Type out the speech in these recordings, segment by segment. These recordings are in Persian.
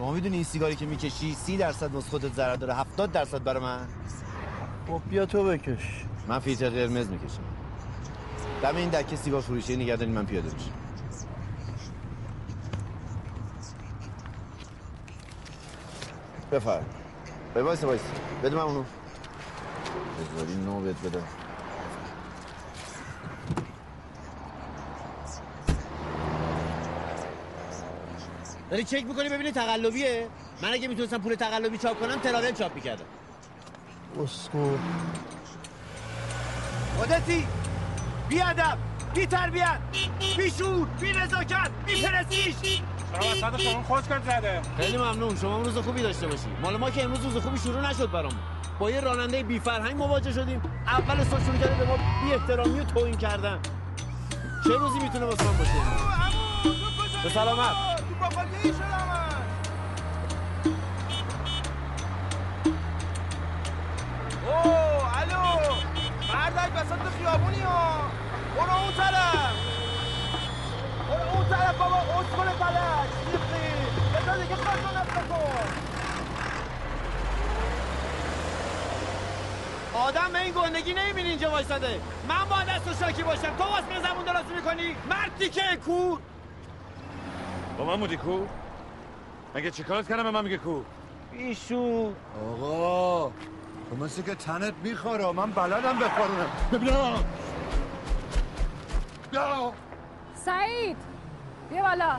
شما می‌دونی این سیگاری که می‌کشی سی درصد واسه خودت ضرر داره هفتاد درصد برای من؟ خب بیا تو بکش. من فیلتر قرمز می‌کشم. دم این دکه سیگار فروشی نگهداری من پیاده میشم بفرم به وایسه وایسه بده من اونو. بذاری نو بده داری چک می‌کنی ببینی تقلبیه. من اگه می‌تونستم پول تقلبی چاپ کنم ترابل چاپ می‌کردم اسکو عادتی بی ادب بی تربیت بی شعور بی نزاکت بی پرستیش شما وسط شما خوش کرد زده؟ خیلی ممنون. شما روز خوبی داشته باشی. مال ما که امروز روز خوبی شروع نشد برامون با یه راننده بی فرهنگ مواجه شدیم. اول صبح شروع کرده به ما بی احترامی و توهین کردن. چه روزی می‌تونه واسه من باشه؟ به سلامت. آدم این گندگی نمی‌بینی من با دست و شاکی باشم. تو واسه زبون دراز می‌کنی؟ مردی که کور. با من بودی کو؟ مگه چیکارت کردم به من میگه کو؟ ایشو آقا تو مثل که تنت می‌خوره من بلدم بخورونم ببینم بیا. سعید بیا بالا.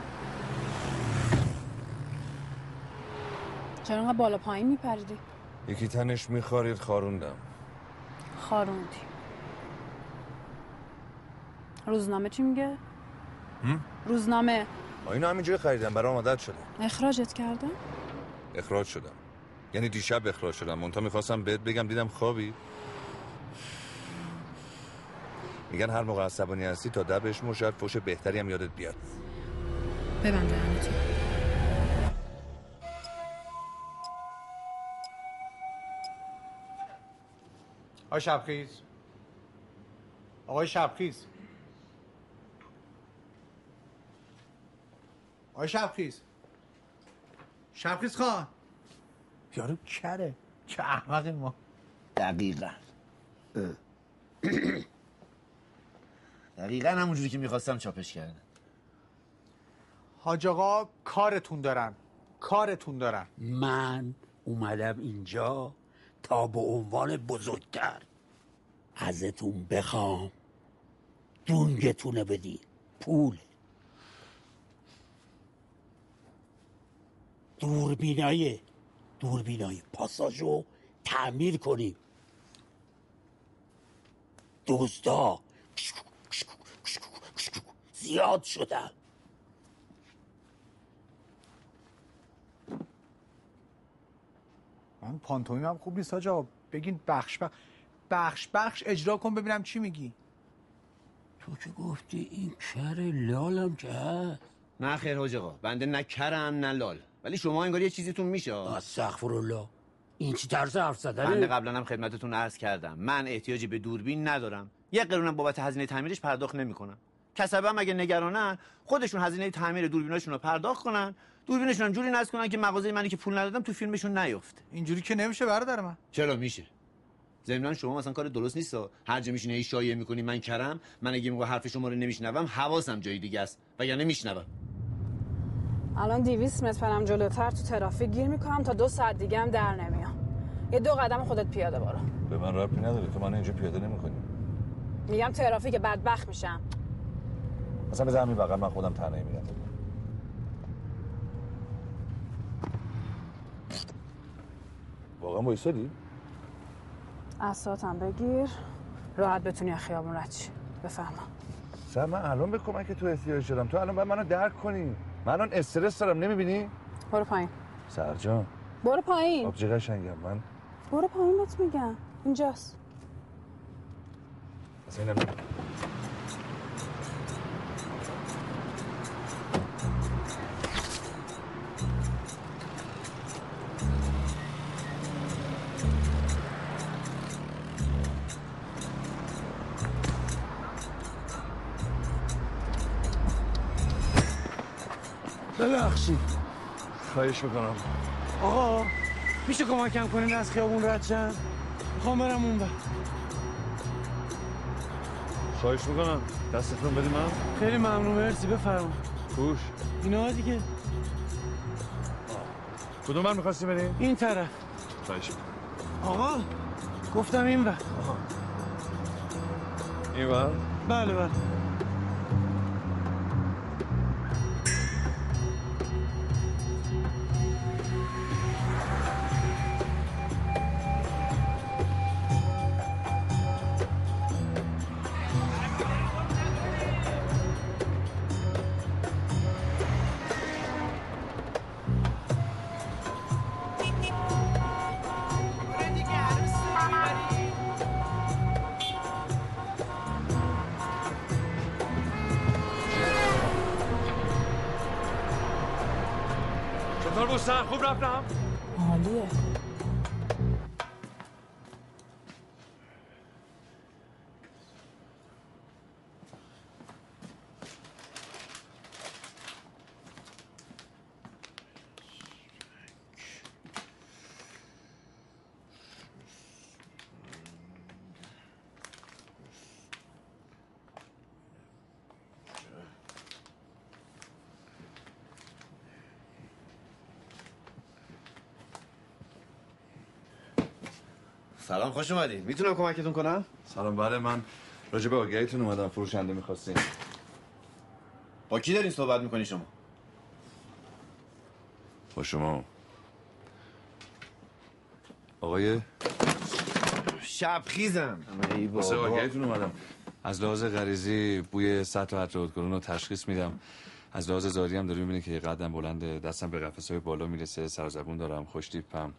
چرا انقدر بالا پایین میپریدی؟ یکی تنش میخوارید خاروندم. خاروندی. روزنامه چی میگه؟ روزنامه ما اینو همینجوری خریدم برای آمادت شده. اخراجت کردن؟ اخراج شدم. یعنی دیشب اخراج شدم. منتها می‌خواستم بهت بگم دیدم خوابی. میگن هر موقع عصبانی هستی تا دبش شاید فوش بهتری هم یادت بیاد. ببند دهنتو آقای شبخیز. آقای شبخیز. آقای شبخیز. شبخیز خان. یارو کره. چه احمقی ما. دقیقا. دقیقا همونجوری که می‌خواستم چاپش کردم. حاج آقا کارتون دارن کارتون دارن من اومدم اینجا تا به عنوان بزرگتر ازتون بخوام. دونگتونه بدین. پول. دوربینای دوربینای پاساژو تعمیر کنیم. دزدا زیاد شدن. من پانتومیم هم خوب نیست آقا بگین بخش بخش. بخش بخش اجرا کن ببینم چی میگی. تو که گفتی این کر لالم که هست نه خیر حاج آقا. بنده نه کرم نه لال. ولی شما انگار یه چیزیتون میشه. استغفرالله. این چی طرز حرف زدنه بنده قبلا هم خدمتتون عرض کردم. من احتیاجی به دوربین ندارم. یه قرونم بابت هزینه تعمیرش پرداخت نمی‌کنم. کسبه هم اگه نگرانن خودشون هزینه تعمیر دوربیناشون رو پرداخت کنن. دوربینشون هم جوری نصب کنن که مغازه منی که پول ندادم تو فیلمشون نیفته. اینجوری که نمیشه برادر من. چرا میشه؟ ضمن شما مثلا کار درست نیست. هر جا میشینه هی شایعه می‌کنی من کرم. من اگه میگم حرف شما رو نمیشنوم حواسم جای دیگه است. وگرنه میشنوم. الان 200 متر برم جلوتر تو ترافیک گیر می‌کنم تا دو ساعت دیگه هم در نمیام. یه دو قدم خودت پیاده برو. به من ربطی نداره. تو من اینجا پیاده نمی‌کنی. میگم ترافیک بدبخت میشم. مثلا بذار همین بغل من خودم تنهایی میرم. واقعا وایسادی؟ اساتم بگیر. راحت بتونی از خیابون رد شی. بفهمم. سر من الان به کمک تو احتیاج شدم تو الان باید منو درک کنی. من الان استرس دارم نمی‌بینی؟ برو پایین. سرجان. برو پایین. آبجی قشنگم من. برو پایین بهت میگم. اینجاست. اصلا خواهش می‌کنم. آقا میشه کمکم کنین از خیابون رد شم؟ می‌خوام برم اون بر خواهش می‌کنم. دستتون بدی من؟ خیلی ممنون مرسی بفرما کوش اینا دیگه. کدوم من می‌خواستی بری؟ این طرف. خواهش آقا گفتم این بر این بر بله بله. سلام خوش اومدین. می‌تونم کمکتون کنم؟ سلام بله من راجع به آگهیتون اومدم فروشنده می‌خواستین با کی دارین صحبت می‌کنی شما؟ با شما. آقای؟ شبخیزم. ای واسه. آگهیتون اومدم. از لحاظ غریزی بوی سطح و هدرودکلون رو تشخیص میدم. از لحاظ زاری هم داری می‌بینی که قدم بلنده دستم به قفس های بالا می‌رسه سرزبون دارم خوش تیپم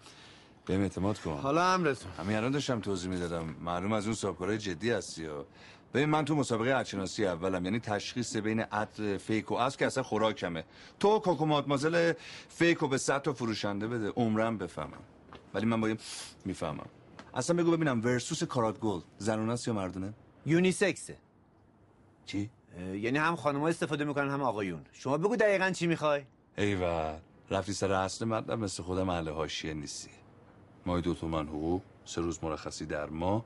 بهم اعتماد کن. حالا امرتون. همین الان داشتم توضیح می‌دادم. معلوم از اون صاحبکارهای جدی هستی ها. ببین من تو مسابقه عطرشناسی اولم یعنی تشخیص بین عطر fake و اصل که اصلا خوراکمه. تو کوکو مادمازل fake رو به صد تا فروشنده بده عمرا بفهمن. ولی من باید می‌فهمم. اصلا بگو ببینم ورسوس کارات گلد زنونه است یا مردونه؟ unisex ه چی؟ یعنی هم خانم‌ها استفاده می‌کنن هم آقایون. شما بگو دقیقا چی می‌خوای؟ ایول رفتی سر اصل مطلب مثل خودم اهل حاشیه نیستی. مای دو تومن حقوق سه روز مرخصی در ماه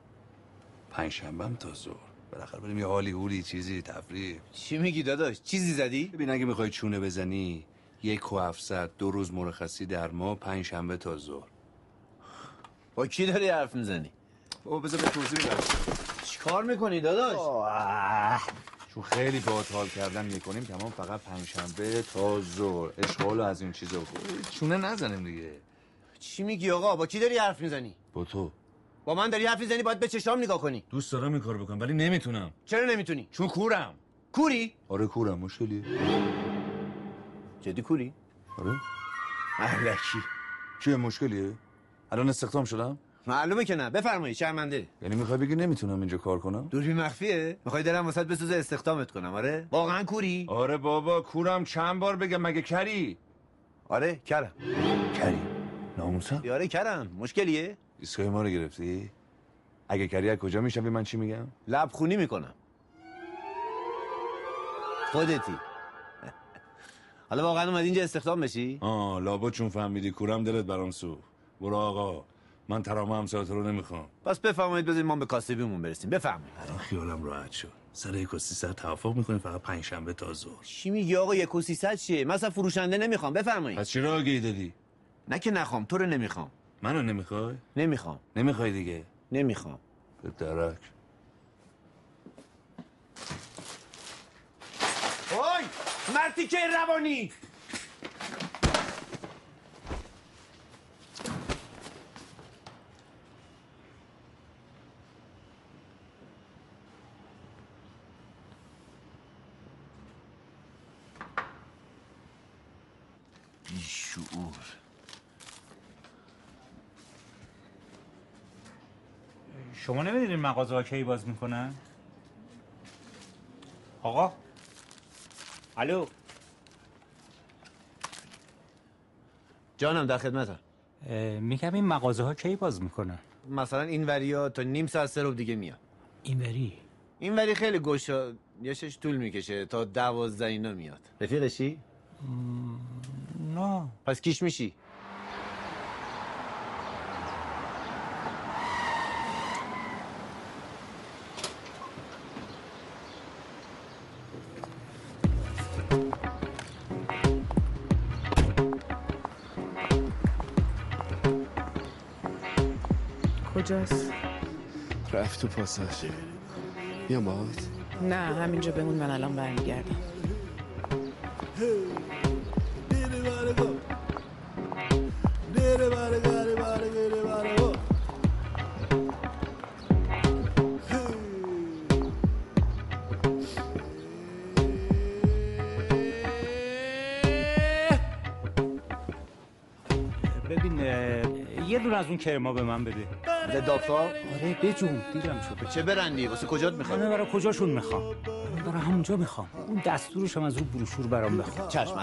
پنج شنبهم تا ظهر. بالاخره بریم یه حالی هولی چیزی تفریح. چی میگی داداش؟ چیزی زدی؟ ببین اگه می‌خوای چونه بزنی یک و هفتصد دو روز مرخصی در ماه پنج شنبه تا ظهر. با کی داری حرف می‌زنی؟ بابا بذار به توضیح بدم. چیکار می‌کنی داداش؟ چون خیلی باهات حال کردم می‌کنیم تمام فقط پنج شنبه تا ظهر. اشغال از این چیزا چونه نزنیم دیگه. چی میگی آقا؟ با کی داری حرف می‌زنی؟ با تو. با من داری حرف می‌زنی؟ باید به چشام نگاه کنی. دوست دارم این کارو بکنم ولی نمی‌تونم. چرا نمی‌تونی؟ چون کورم. کوری؟ آره کورم مشکلیه جدی کوری؟ آره. الکی چیه مشکلیه؟ الان استخدام شدم؟ معلومه که نه. بفرمایید شرمنده. یعنی می‌خوای بگی نمی‌تونم اینجا کار کنم؟ دوربین مخفیه؟ می‌خوای دلم واسط بسوزه استخدامت کنم آره؟ واقعا کوری؟ آره بابا کورم چند بار بگم مگه کری؟ آره کرم کری. ناموسم آره کرم مشکلیه؟ ایستگاه ما رو گرفتی؟ اگه کری کجا میشنوی من چی میگم؟ لبخونی می‌کنم. خودتی. حالا واقعا اومد اینجا استخدام بشی؟ آه لابا چون فهمیدی کورم دلت برام سو. برو آقا. من ترامه همسایت رو نمی‌خوام. پس بفرمایید بذارید ما به کاسبیمون برسیم. بفرمایید. الان خیالم راحت شد. سر یک و سیصد توافق می‌کنیم فقط پنج شنبه تا ظهر. چی میگی آقا؟ یک و سیصد چیه؟ مثلا فروشنده نمی‌خوام. بفرمایید. پس چرا آگهی دادی نه که نخوام تو رو نمی‌خوام. منو نمی‌خوای؟ نمی‌خوام. نمی‌خوای دیگه. نمی‌خوام. به درک. اوی! مرتی که روانی! شما نمی‌دونین مغازه ها کی باز می‌کنن؟ آقا. الو. جانم در خدمتم. میگم این مغازه ها کی باز می‌کنن؟ مثلا این وریا تا نیم ساعت سه رو دیگه میاد اینوری؟ این وری خیلی گشا یشش طول می‌کشه تا دوازده اینا میاد. رفیقشی؟ نه. پس کیش میشی؟ تو پاساژ. بیا باهات نه همینجا بمون من الان برمیگردم. ببین یه دونه از اون کرما به من بده. دافا آره بجون دیرم شد چه برندی؟ واسه کجات می‌خوای؟ من برای کجاشون می‌خوام. برای همونجا می‌خوام. اون دستورش هم از رو بروشور برام بخوام چشم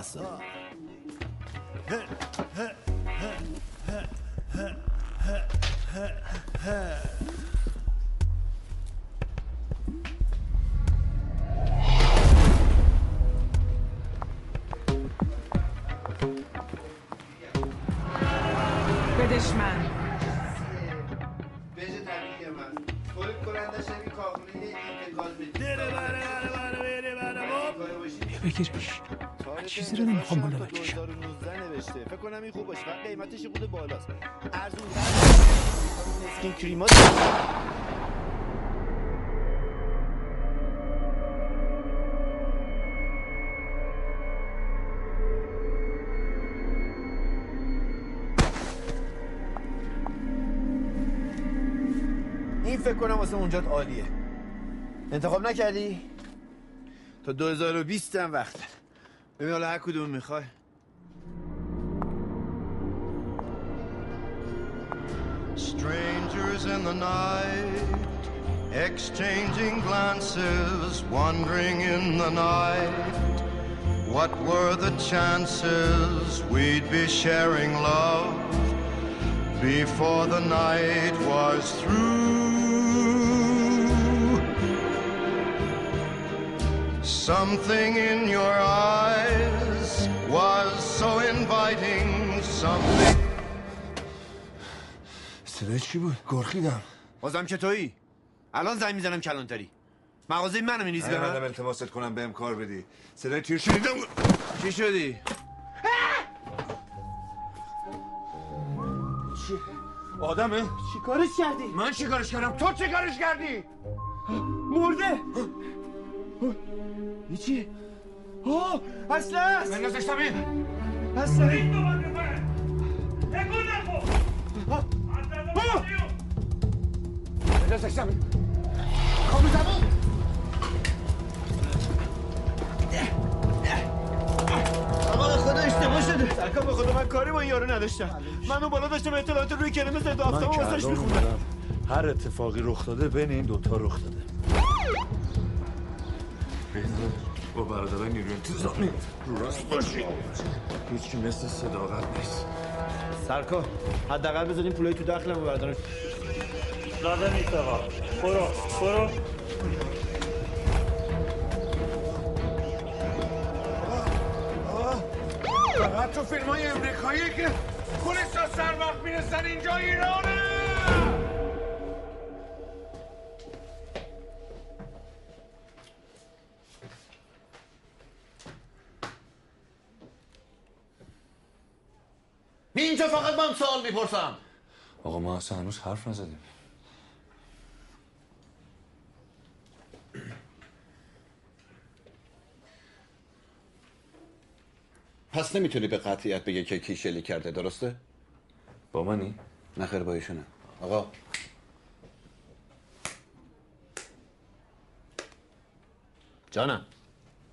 فکر کنم واسه اونجات عالیه انتخاب نکردی؟ تا 2020 هم وقت. ببین حالا هر کدوم می‌خوای Strangers in the night, exchanging glances, wandering in the night. What were the chances we'd be sharing love before the night was through? Something in your eyes was so inviting, something. صدای چی بود؟ گرخیدم بازم که تویی الان زنگ می‌زنم کلانتری مغازه منو میریزی به نیومدم من التماست کنم بهم کار بدی صدای تیر شنیدم چی شدی؟ آدمه؟ چی کارش کردی؟ من چی کارش کردم؟ تو چی کارش کردی؟ مرده این چی؟ آه اصلا است بندازش زمین اصلا بندازش زمین کامو زمین آقا به خدا اشتباه شده سرکار به خدا من کاری با این یارو نداشتم من اون بالا داشتم اطلاعات روی کلمه ضد آفتاب واسش میخوندم هر اتفاقی رخ داده بین این دوتا رخ داده با برادرای نیروی انتظامی رو راست باشید هیچی مثل صداقت نیست. سرکار حداقل بذاریم پولای تو دخلمو بردارم لازم نیست آقا. برو برو. فقط تو فیلم های امریکایی که پلیس ها سر وقت می‌رسن اینجا ایرانه. فقط من سوال می‌پرسم. آقا ما اصلا هنوز حرف نزدیم. پس نمی‌تونی به قطعیت بگی که کی شلی کرده درسته؟ با منی؟ نه خیر با ایشونه آقا. جانم.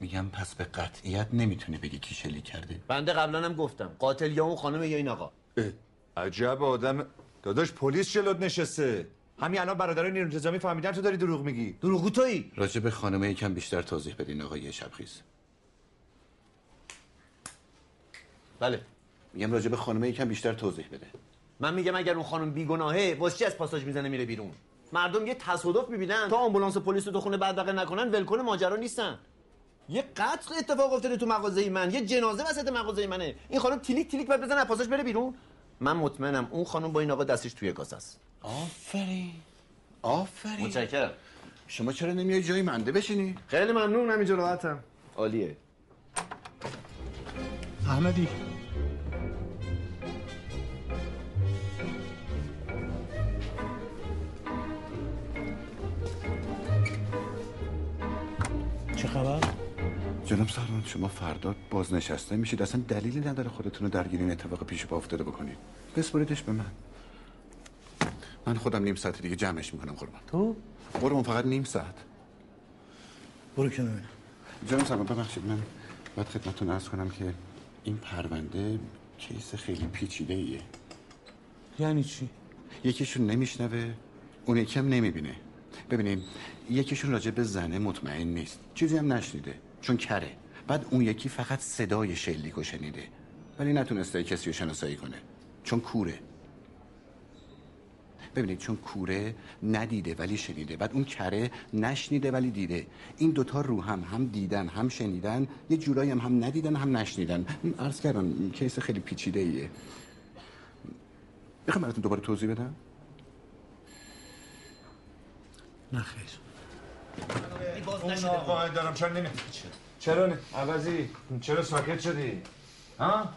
میگم پس به قطعیت نمی‌تونی بگی کی شلی کرده. بنده قبلا هم گفتم قاتل یا اون خانم یا این آقا. اه، عجب آدم. داداش پلیس جلوت نشسته. همین الان برادرای نیروی انتظامی فهمیدن تو داری دروغ میگی. دروغگو تویی؟ راجع به خانمه یکم بیشتر توضیح بدین آقای شبخیز. بله. میگم راجع به خانمه یکم بیشتر توضیح بده. من میگم اگر اون خانم بیگناهه واسه چی از پاساژ می‌زنه میره بیرون؟ مردم یه تصادف می‌بینن. تا آمبولانس و پلیس رو تو خونه بدبقه نکنن ولکن ماجرا نیستن. یه قتل اتفاق افتاده تو مغازه من یه جنازه وسط مغازه منه. این خانم تیلیک تیلیک بعد بزنه پاساش بره بیرون. من مطمئنم اون خانم با این آقا دستش توی گاز است. آفرین. آفرین. متشکرم. شما چرا نمیای جای منده بشینی؟ خیلی ممنون همینجا راحتم. عالیه. احمدی. جناب سلمان شما فردا بازنشسته میشید. اصلا دلیلی نداره خودتون رو درگیر این اتفاق پیش پا افتاده بکنید. بسپریدش به من. من خودم نیم ساعت دیگه جمعش می‌کنم قربان. تو؟ قربان فقط نیم ساعت. برو که ببینم. جناب سلمان ببخشید من باید خدمتتون عرض کنم که این پرونده کیس خیلی پیچیده ایه یعنی چی؟ یکیشون نمیشنوه اون یکی هم نمی‌بینه. ببینیم یکیشون راجع به زنه مطمئن نیست. چیزی هم نشنیده. چون کره. بعد اون یکی فقط صدای شلیکو شنیده. ولی نتونسته کسی رو شناسایی کنه. چون کوره. ببینید چون کوره ندیده ولی شنیده. بعد اون کره نشنیده ولی دیده. این دوتا رو هم هم دیدن هم شنیدن. یه جورایی هم هم ندیدن هم نشنیدن. عرض کردم کیس خیلی پیچیده ایه می‌خوام براتون دوباره توضیح بدم؟ نه خیر. اون آقا دارم چرا نمی چرا نه عوضی چرا ساکت شدی؟ ها؟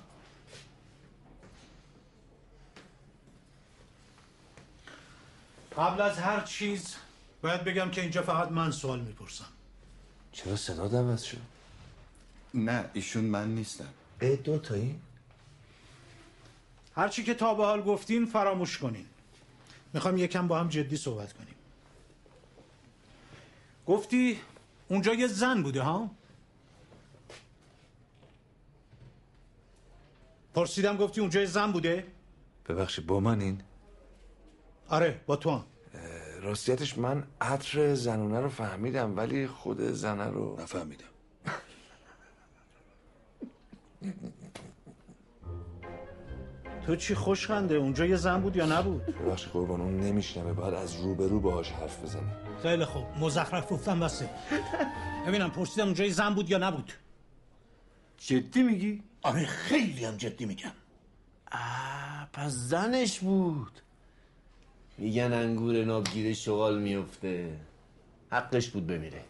قبل از هر چیز باید بگم که اینجا فقط من سوال می‌پرسم. چرا صدا عوض شد؟ نه ایشون من نیستم. ای دو تایی هر چی که تا به حال گفتین فراموش کنین. می‌خوام یکم با هم جدی صحبت کنیم. گفتی اونجا یه زن بوده ها؟ پرسیدم گفتی اونجا یه زن بوده؟ ببخشید با من این آره با تو هم. راستیتش من عطر زنونه رو فهمیدم ولی خود زنه رو نفهمیدم. تو چی خوشخنده؟ اونجا یه زن بود یا نبود؟ ببخشید قربان اون نمیشنوه. باید از روبرو باهاش حرف بزنی خیلی خوب. مزخرف گفتم بسه ببینم پرسیدم اونجا یه زن بود یا نبود؟ جدی میگی؟ آره خیلی هم جدی میگم. آه پس زنش بود. میگن انگور نابگیر شغال میفته. حقش بود بمیره.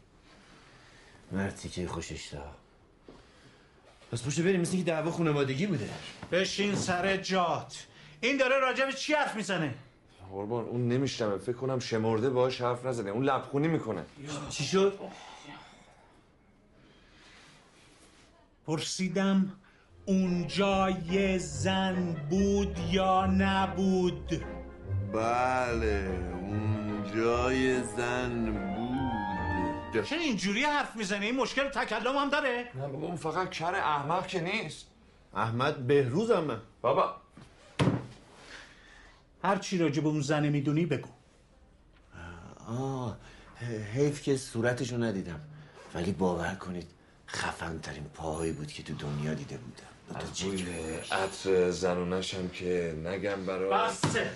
مرتی که خوشش دا پس پشت بریم مثل که دعوا خانوادگی بوده. بشین سر جات. این داره راجع به چی حرف می‌زنه؟ قربان اون نمیشنوه. فکر کنم شمرده باهاش حرف نزنه اون لبخونی می‌کنه. چی شد؟ پرسیدم اونجا یه زن بود یا نبود؟ بله اونجا یه زن بود. چه اینجوری حرف می‌زنه این مشکل تکلم هم داره. نه بابا اون فقط کر احمق که نیست. احمد بهروز هم من بابا هر چی راجع به اون زنه می‌دونی بگو. آه حیف که صورتشو ندیدم. ولی باور کنید خفن ترین پاهایی بود که تو دنیا دیده بودم. از. بوی عطر زنونش هم که نگم برای بسته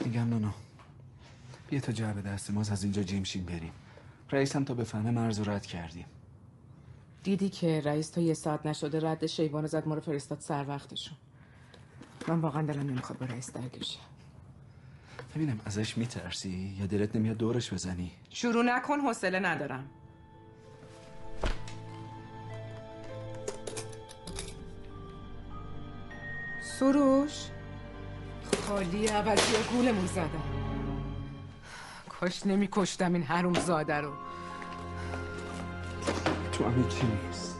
میگم نونو بیا تا جعبه دست ماز از اینجا جیمشیم بریم. رئیس هم تا بفهمه مرز رو رد کردیم. دیدی که رئیس تا یه ساعت نشده رد شیوان زد ما رو فرستاد سر وقتشون. من واقعا دلم نمی‌خواد با رئیس درگیر شه ببینم ازش میترسی یا دلت نمیاد دورش بزنی؟ شروع نکن حوصله ندارم. سروش؟ خالی عوضی گولمون زدن کاش نمی کشتم این حروم زاده رو. تو همه چی نیست.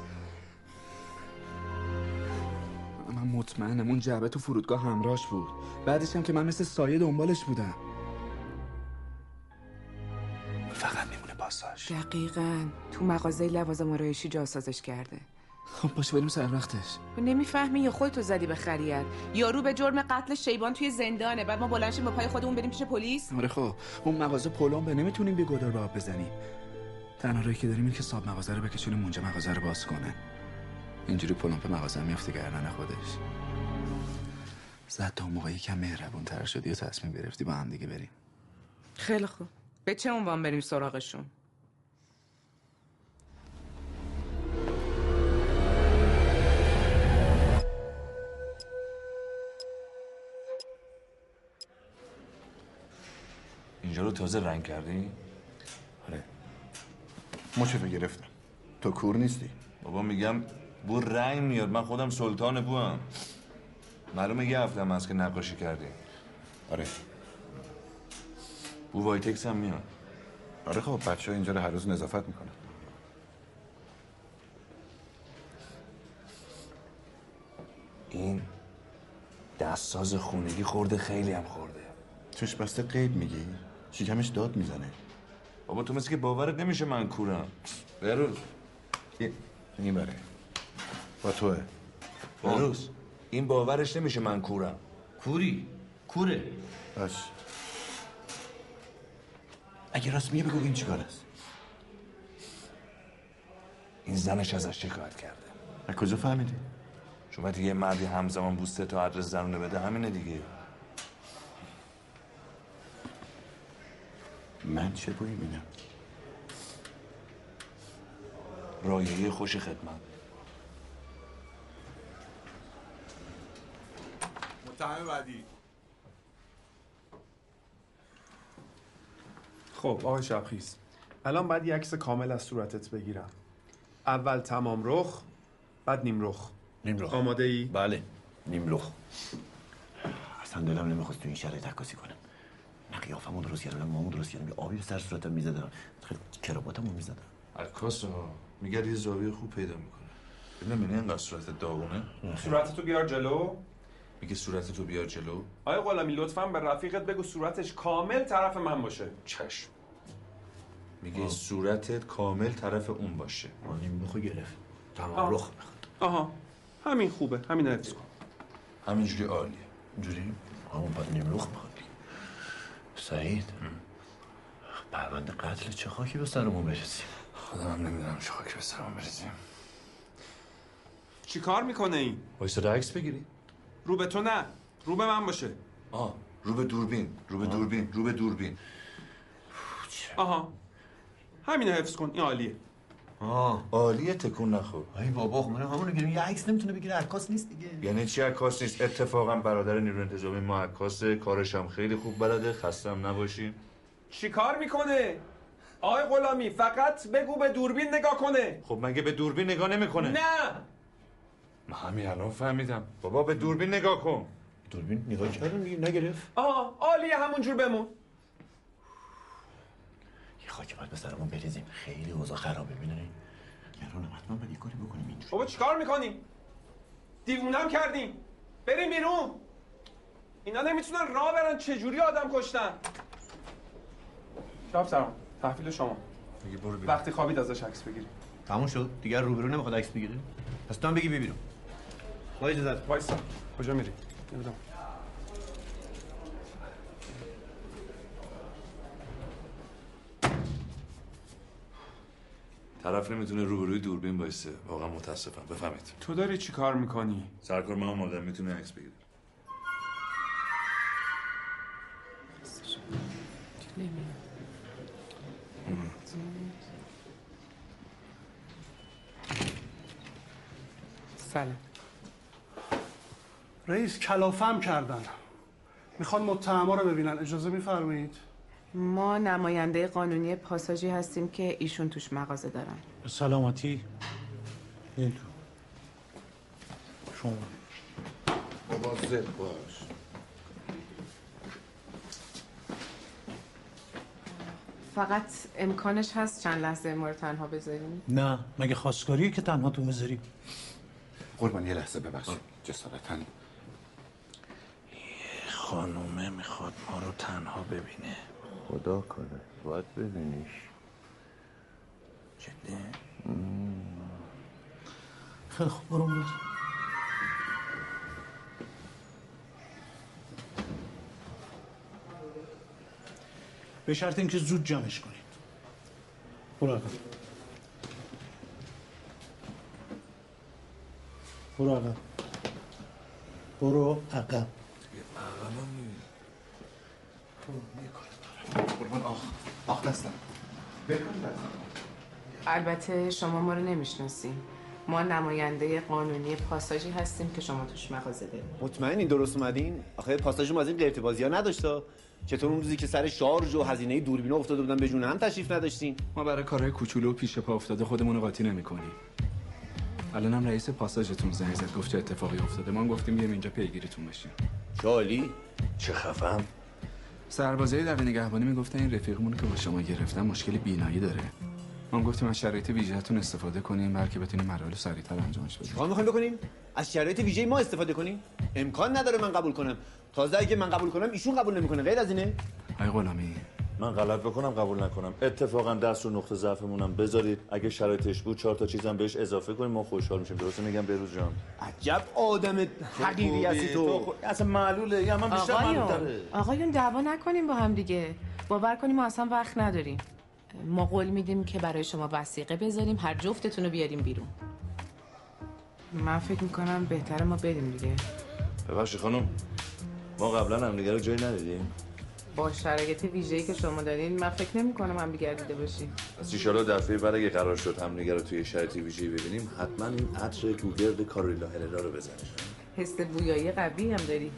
من مطمئنم اون جعبه تو فرودگاه همراش بود. بعدش هم که من مثل سایه دنبالش بودم. فقط میمونه پاساژ. دقیقا. تو مغازه لوازم آرایشی جاسازش کرده. خب باشه بریم سر وقتش. تو نمی‌فهمی یا خودتو زدی به خریت؟ یارو به جرم قتل شیبان توی زندانه. بعد ما بلند شیم با پای خودمون بریم پیش پلیس؟ آره خب اون مغازه پلمبه نمی‌تونیم بی گدار به آب بزنیم. تنها راهی که داریم اینه که صاحب مغازه رو بکشونیم اونجا مغازه رو باز کنه. اینجوری پلمپ مغازه میفته گردن خودش. زد تا اون موقع یکم مهربون تر شدی و تصمیم گرفتی با هم دیگه بریم. خیلی خوب. به چه عنوان بریم سراغشون؟ اینجا رو تازه رنگ کردی؟ مچفه گرفتم. تو کور نیستی؟ بابا میگم بو رنگ میاد. من خودم سلطان بوام معلومه یه هفته هم هست که نقاشی کردی. آره. بو وایتکس هم میاد. آره خب بچه ها اینجا رو هر روز نظافت می‌کنن. این دستساز خونگی خورده خیلی هم خورده. چش بسته قیب میگی؟ شکمش داد می‌زنه. بابا تو مثل که باورت نمیشه من کورم. بروز این بره. با توه. بروز این باورش نمیشه من کورم. کوری؟ کوره. باش. اگه راست میگه بگو این چیکار است. این زنش ازش شکایت کرده. از کجا فهمیدی؟ چون وقتی یه مردی همزمان بوسته تا آدرس زنونه بده همینه دیگه. من چه بویی میدم رایحه خوش خدمت. متهم بعدی. خب آقای شبخیز الان باید یه عکس کامل از صورتت بگیرم. اول تمام رخ بعد نیم رخ. نیم رخ. آماده ای؟ بله نیم رخ. اصلا دلم نمی‌خواست تو این شرایط عکاسی کنم. قیافمو درست کردم موامو درست کردم یه آبی به سر صورتم می‌زدم خیلی کراواتمو می‌زدم عکاس ها میگه یه زاویه خوب پیدا می‌کنه. ببینم اینه اینقدر صورت داغونه. صورتتو بیار جلو. میگه صورت تو بیار جلو. آقای غلامی لطفا به رفیقت بگو صورتش کامل طرف من باشه. چشم. میگه صورتت کامل طرف اون باشه. نیم رخو گرفت. آه. تمام رخ آها. همین خوبه. همین حفظ کن همینجوری عالیه. اینجوری؟ همون باید نیم رخ می‌خواد. سعید؟ پرونده قتل چه خاکی به سرمون برسیم؟ خودم هم نمی‌دونم چه خاکی به سرمون برسیم. چی کار می‌کنه این؟ وایساده عکس بگیری. رو به تو نه رو به من باشه. آه رو به دوربین رو به دوربین رو به دوربین. آها همینو حفظ کن این عالیه. آه. عالیه تکون نخور. ای بابا خب من همونو گیریم یه عکس نمی‌تونه بگیره. عکاس نیست دیگه. یعنی چی عکاس نیست؟ اتفاقا برادر نیروی انتظامی ما عکاسه. کارش هم خیلی خوب بلده. نباشیم. چی کار می‌کنه؟ آقای غلامی فقط بگو به دوربین نگاه کنه. خب مگه به دوربین نگاه نمی‌کنه؟ نه. من همین الان فهمیدم. بابا به دوربین نگاه کن. دوربین نگاه کردم نگرفت. آه عالیه همونجور بمون. یه خاکی باید به سرمون بریزیم. خیلی اوضاع خرابه ببینین گرانم حتما باید یه کاری بکنیم اینجوری. بابا چیکار می‌کنیم؟ دیوونم کردیم. بریم بیرون. اینا نمی‌تونن راه برن. چجوری آدم کشتن؟ شب سلام تحویل شما. برو بیرون. وقتی خوابید ازش عکس بگیریم تموم شد. دیگه روبرو نمی‌خواد عکس بگیره. پس تو هم بگی ببینم. با اجازت وایسا. کجا میری؟ نمی‌دونم. طرف نمی‌تونه روبروی دوربین بایسته. واقعا متاسفم. بفهمید. تو داری چی کار می‌کنی؟ سرکار من مادر می‌تونه عکس بگیره. سلام. رئیس کلافم کردن. می‌خوان متهما رو ببینن. اجازه میفرمایید؟ ما نماینده قانونی پاساژی هستیم که ایشون توش مغازه دارن. سلامتی. این تو. شما. مواظب باش. فقط امکانش هست چند لحظه ما رو تنها بذاریم؟ نه مگه خواستگاریه که تنها تو می‌ذاریم قربان یه لحظه ببخشید. جسارتا. خانومه می‌خواد ما رو تنها ببینه. خدا کنه. باید ببینیش. جدی؟ خیلی خوب برو ور. به شرط اینکه زود جمعش کنید. برو عقب برو عقب برو عقب قربان آخ آخ دستم. البته شما ما رو نمی‌شناسیم ما نماینده قانونی پاساژی هستیم که شما توش مغازه دارید مطمئنی درست اومدین؟ آخه پاساژ ما از این قرت بازی ها نداشته چطور اون روزی که سر شارژ و هزینه دوربین افتاده بودن به جون هم تشریف نداشتین؟ ما برای کارهای کوچولو و پیش پا افتاده خودمون رو قاطی نمی‌کنیم. الانم رئیس پاساژتون زنگ زد گفت چه اتفاقی افتاده. ما هم گفتیم بیایم اینجا پیگیریتون بشیم. شالی؟ چه خفم سربازای در نگهبانی می‌گفتن این رفیقمون که با شما گرفتن مشکل بینایی داره. ما گفتیم از شرایط ویژهتون استفاده کنیم بلکه بتونیم مراحل سریعتر انجامش بدیم. چیکار می‌خوایم بکنیم؟ از شرایط ویژه ما استفاده کنیم. امکان نداره من قبول کنم. تازه اگه من قبول کنم ایشون قبول نمی‌کنه. غیر از اینه. آقای غلامی من غلط بکنم قبول نکنم. اتفاقا دست رو نقطه ضعفمونم بذارید. اگه شرایطش بود چهار تا چیزم بهش اضافه کنیم ما خوشحال میشیم. درسته میگم بهروز جان؟ عجب آدم حقیری هستی تو. خب، اصلا معلوله. یا من بیشتر آقایون آقایون دعوا نکنیم با هم دیگه. باور کنیم ما اصلا وقت نداریم. ما قول میدیم که برای شما وسیقه بذاریم. هر جفتتون رو بیاریم بیرون. من فکر می‌کنم بهتره ما بریم دیگه. ببخشید خانم ما قبلا هم دیگه رو جایی ندیدیم. با شرایط ویژه‌ای که شما دارین من فکر نمی‌کنم هم دیگه دیده باشیم پس ایشالا دفعه بعد اگه قرار شد هم رو توی شرایط ویژه‌ای ببینیم حتما این عطر گوگرد کارولینا هررا رو بزنیم. حس بویایی قوی هم داری.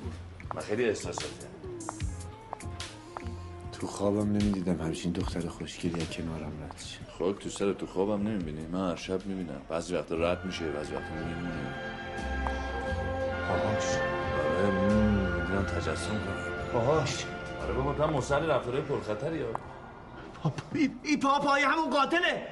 من خیلی احساساتی تو خوابم نمی‌دیدم. همچین دختر خوشگلی از کنارم رد شه. خب تو سر تو خوابم نمی‌بینی. من هر شب می‌بینم. بعضی وقتا رد میشه بعضی وقتا میمونه. پاهاش آره می‌دونم تجسم کنم. پاهاش آره بابا تو مصلی رفتارهای پرخطری ها این پا پای همون قاتله.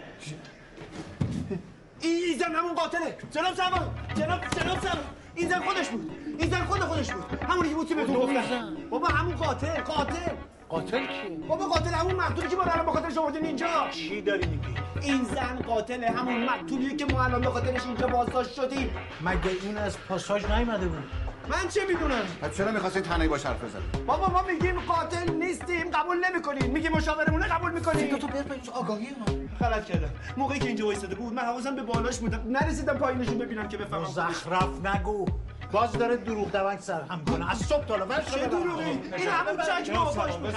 این این زن همون قاتله. جناب سرباز جناب جناب سرباز این زن خودش بود. این زن خود خودش بود. همونی که بود که بهتون گفتم. بابا همون قاتل قاتل. قاتل کی؟ بابا قاتل همون مقتولی که ما الان به خاطرش آوردین اینجا. چی داری میگی؟ این زن قاتل همون مقتولیه که ما الان به خاطرش اینجا بازداشت شدیم. مگه این از پاساژ نیومده بود؟ من چه می‌دونم؟ پس چرا می‌خواستین تنهایی باش حرف بزنی بابا ما میگیم قاتل نیستیم قبول نمی‌کنیم. میگیم مشاورمونه قبول می‌کنیم. تو بر آگاهی غلط کردم. موقعی که اینجا وایساده بود من حواسم به بالاش بودم نرسیدم پایینشون ببینم که بفهمم. مزخرف نگو. باز داره دروغ دوک سر هم کنه. از صبح تا حالا چه دروغی؟ این همون چک باباش بود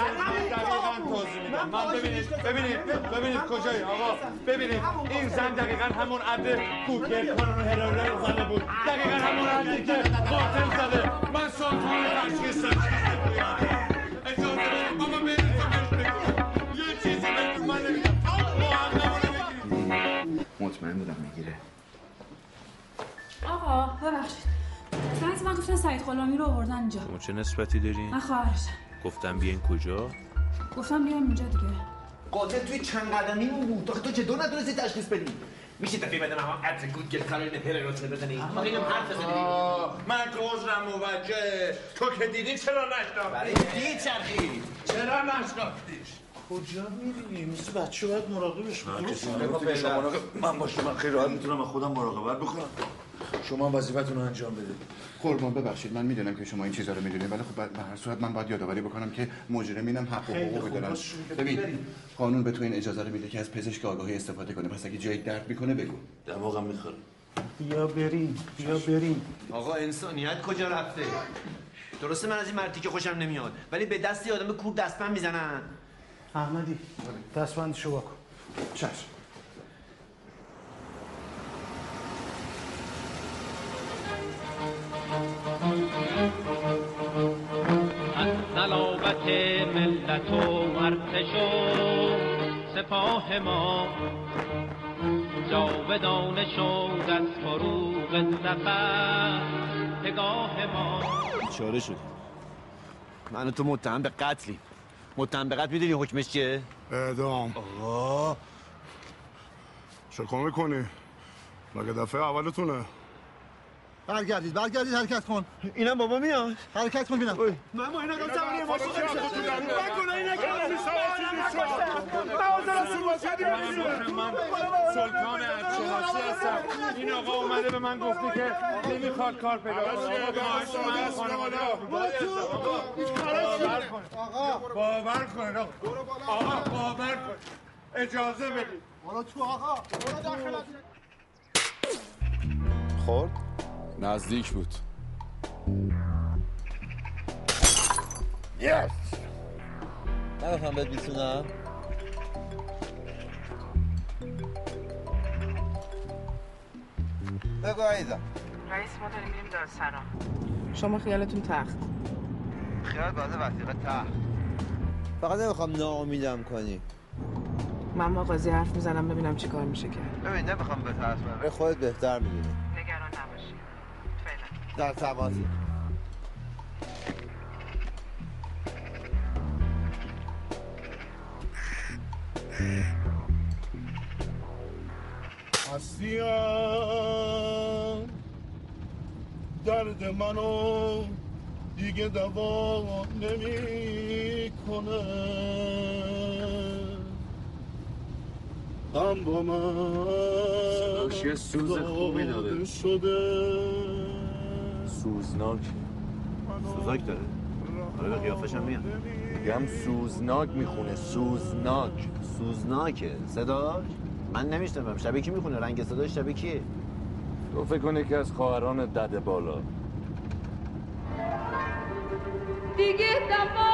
من ببینید ببینید ببینید کجایی. آقا ببینید. این زن دقیقا همون عد کوکر کارون هراره رو زده بود. دقیقا همون عدی که قاتل زده. من سلطان تشخیص نمیگم مطمئن بودم می‌گیره. آقا ببخشید. بعضی من گفتن سعید غلامی رو آوردن اینجا. شما چه نسبتی دارین؟ من خواهرشم گفتم بیاین کجا؟ گفتم بیایم اینجا دیگه. قاتل توی چند قدمی اون بود. آخه تو چطور نتونستی تشخیص بدی؟ میشه دفعه بعد من هم عطر گوگل کارین هر رو بزنی؟ ما خیلی حرف بزنی من که عذرم موجه تو که دیدی چرا نشناختی برای چی؟ چرخی چرا نشناختیش کجا میری؟ مثل بچه باید مراقبش من مراقب من باشم من خیلی راحت می‌تونم خودم مراقبت بکنم. شما وظیفتون رو انجام بدید. قربان ببخشید من می‌دونم که شما این چیزا رو می‌دونید ولی خب به هر صورت من باید یادآوری بکنم که مجرمینم حق و حقوقی دارن ببین. قانون به تو این اجازه رو میده که از پزشک آگاهی استفاده کنه. پس اگه جایی درد می‌کنه بگو. دماغم می‌خوره. بیا بریم بیا بریم. آقا انسانیت کجا رفته؟ درسته من از این مرتی که خوشم نمیاد ولی به دستی آدم کور دستم می‌زنن. احمدی دستبندشو بکن چشم. نلابت ملت و ارتش و سپاه ما. جاودانه شد از فروغ زفر پگاه ما. چاره شدیم من و تو متهم به قتلی متهم به قتل می‌دونی حکمش چیه؟ اعدام. آقا. چکار می‌کنی؟ مگه دفعه اولتونه؟ برگردید برگردید حرکت کن. اینم بابا میاد؟ حرکت کن بینم. من با این آقا اینا زمانی در ما خودش شدیم. هم خودتون در میاد. من گناهی نکردم. من سلطان ارشداسی هستم. این آقا اومده به من گفته که نمی‌خواد کار پیدا کنه. آقا معاش من خانواده باور کن باور کن آقا. آقا باور کن اجازه بدید. برو تو آقا. برو داخل. خورد نزدیک بود. یس نمی‌خوام بهت بیسونم بگو عیزم رئیس ما داریم میریم دادسرا. شما خیالتون تخت. خیال بازه وسیقه ته فقط نمی‌خوام ناامیدم کنی. من با قاضی حرف می‌زنم ببینم چی کار میشه کرد. ببین نمی‌خوام به ترس به خودت بهتر می‌دونی. در تماسی هستیم درد منو دیگه دوا نمی کنه. غم با من سوز خوبی. داده. شده. سوزناک. سوزاک داره؟ آره به قیافش هم میاد. میگم سوزناک می‌خونه. سوزناک. سوزناکه. صداش من نمیشنوم. شبیه کی می‌خونه؟ رنگ صداش شبیه کیه؟ تو فکر کن یکی از خواهران دده بالا. دیگه دفا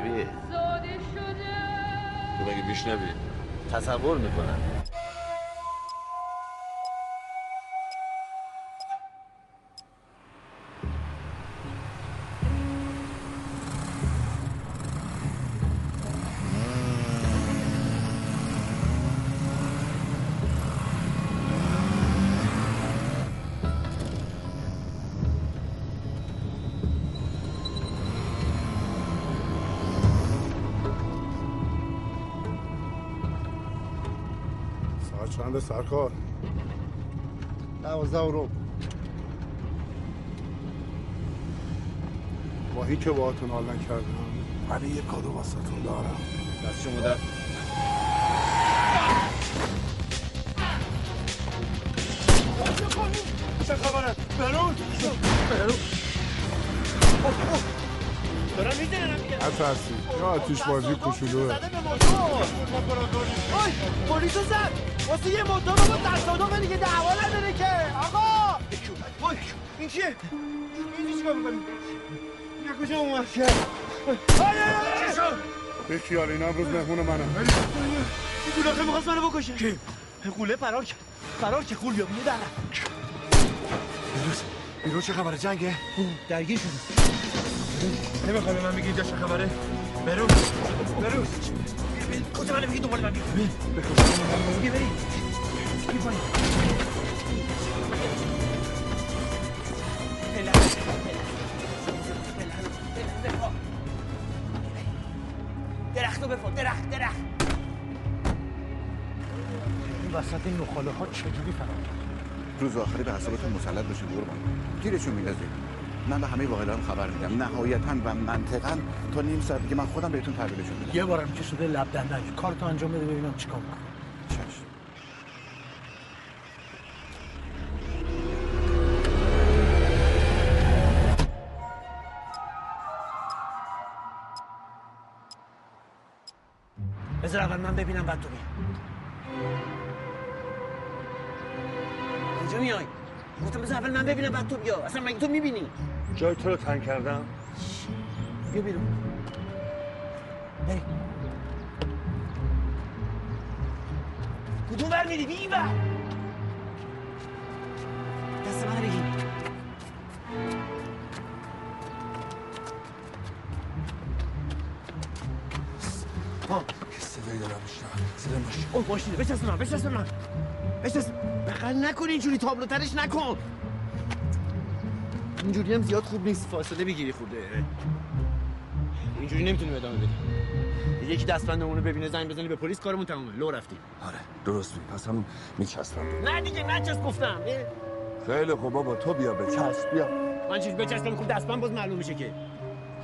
شده. تو مگه میشنوی تصور می‌کنم. سرکار دوازده و ربع با که باهاتون حال نکردم ولی یه کادو واسهتون دارم دست شما در چه خبره؟ برون برون دارم می‌زنم نترسی یا آتیش بازی کوچولوه زده به موتور اوی پلیس رو زد واسه یه موتور با تصادف دیگه دعوا نداره که آقا وای این چیه؟ این چیکار می‌کنی؟ این کجا اومد؟ چی شد؟ بخیال این امروز مهمون منم این گولاخه می‌خواست منو بکشه کی؟ قوله فرار کرد فرار که قول بیابونه در بیروز بیروز چه خبره جنگه؟ درگیر شده نمی‌خوای به من بگی اینجا چه خبره؟ بروز بروز کجا منو بگی دنبال من بگی بگی بری پایین درختو بفر درخت درخت. این وسط این نخاله ها چجوری فرار کرد؟ روز آخری به حسابتون مسلط باشید قربان. گیرشون میندازید من به همه واقعا خبر میدم. نهایتا و منطقا تا نیم ساعت دیگه من خودم بهتون تحویلشون میدم. یه بارم که شده لب دندن. کارتو انجام بده ببینم چیکار می‌کنی بذار اول من ببینم بعد تو بیا. کجا میای؟ گفتم بذار اول من ببینم بعد تو بیا. اصلا مگه تو می‌بینی؟ جای تو رو تنگ کردم. بیا بیرون. بریم. کدوم ور میری؟ بی ور. دست منو بگیر. ها صدایی دارم میشنم صدا ماشین. اوه ماشینه. بچسب من بچسب من. بچسب بغل نکن اینجوری تابلوترش نکن. اینجوری هم زیاد خوب نیست فاصله بگیری خوده اینجوری نمی‌تونیم ادامه بدیم. یکی دستبندمون رو ببینه زنگ بزنی به پلیس کارمون تمومه. لو رفتیم. آره درست می پس همون میچستم نه دیگه نچسب گفتم. خیلی خوب بابا تو بیا به چسب بیا. من چیز بچسبم خب دستبند باز معلوم میشه که.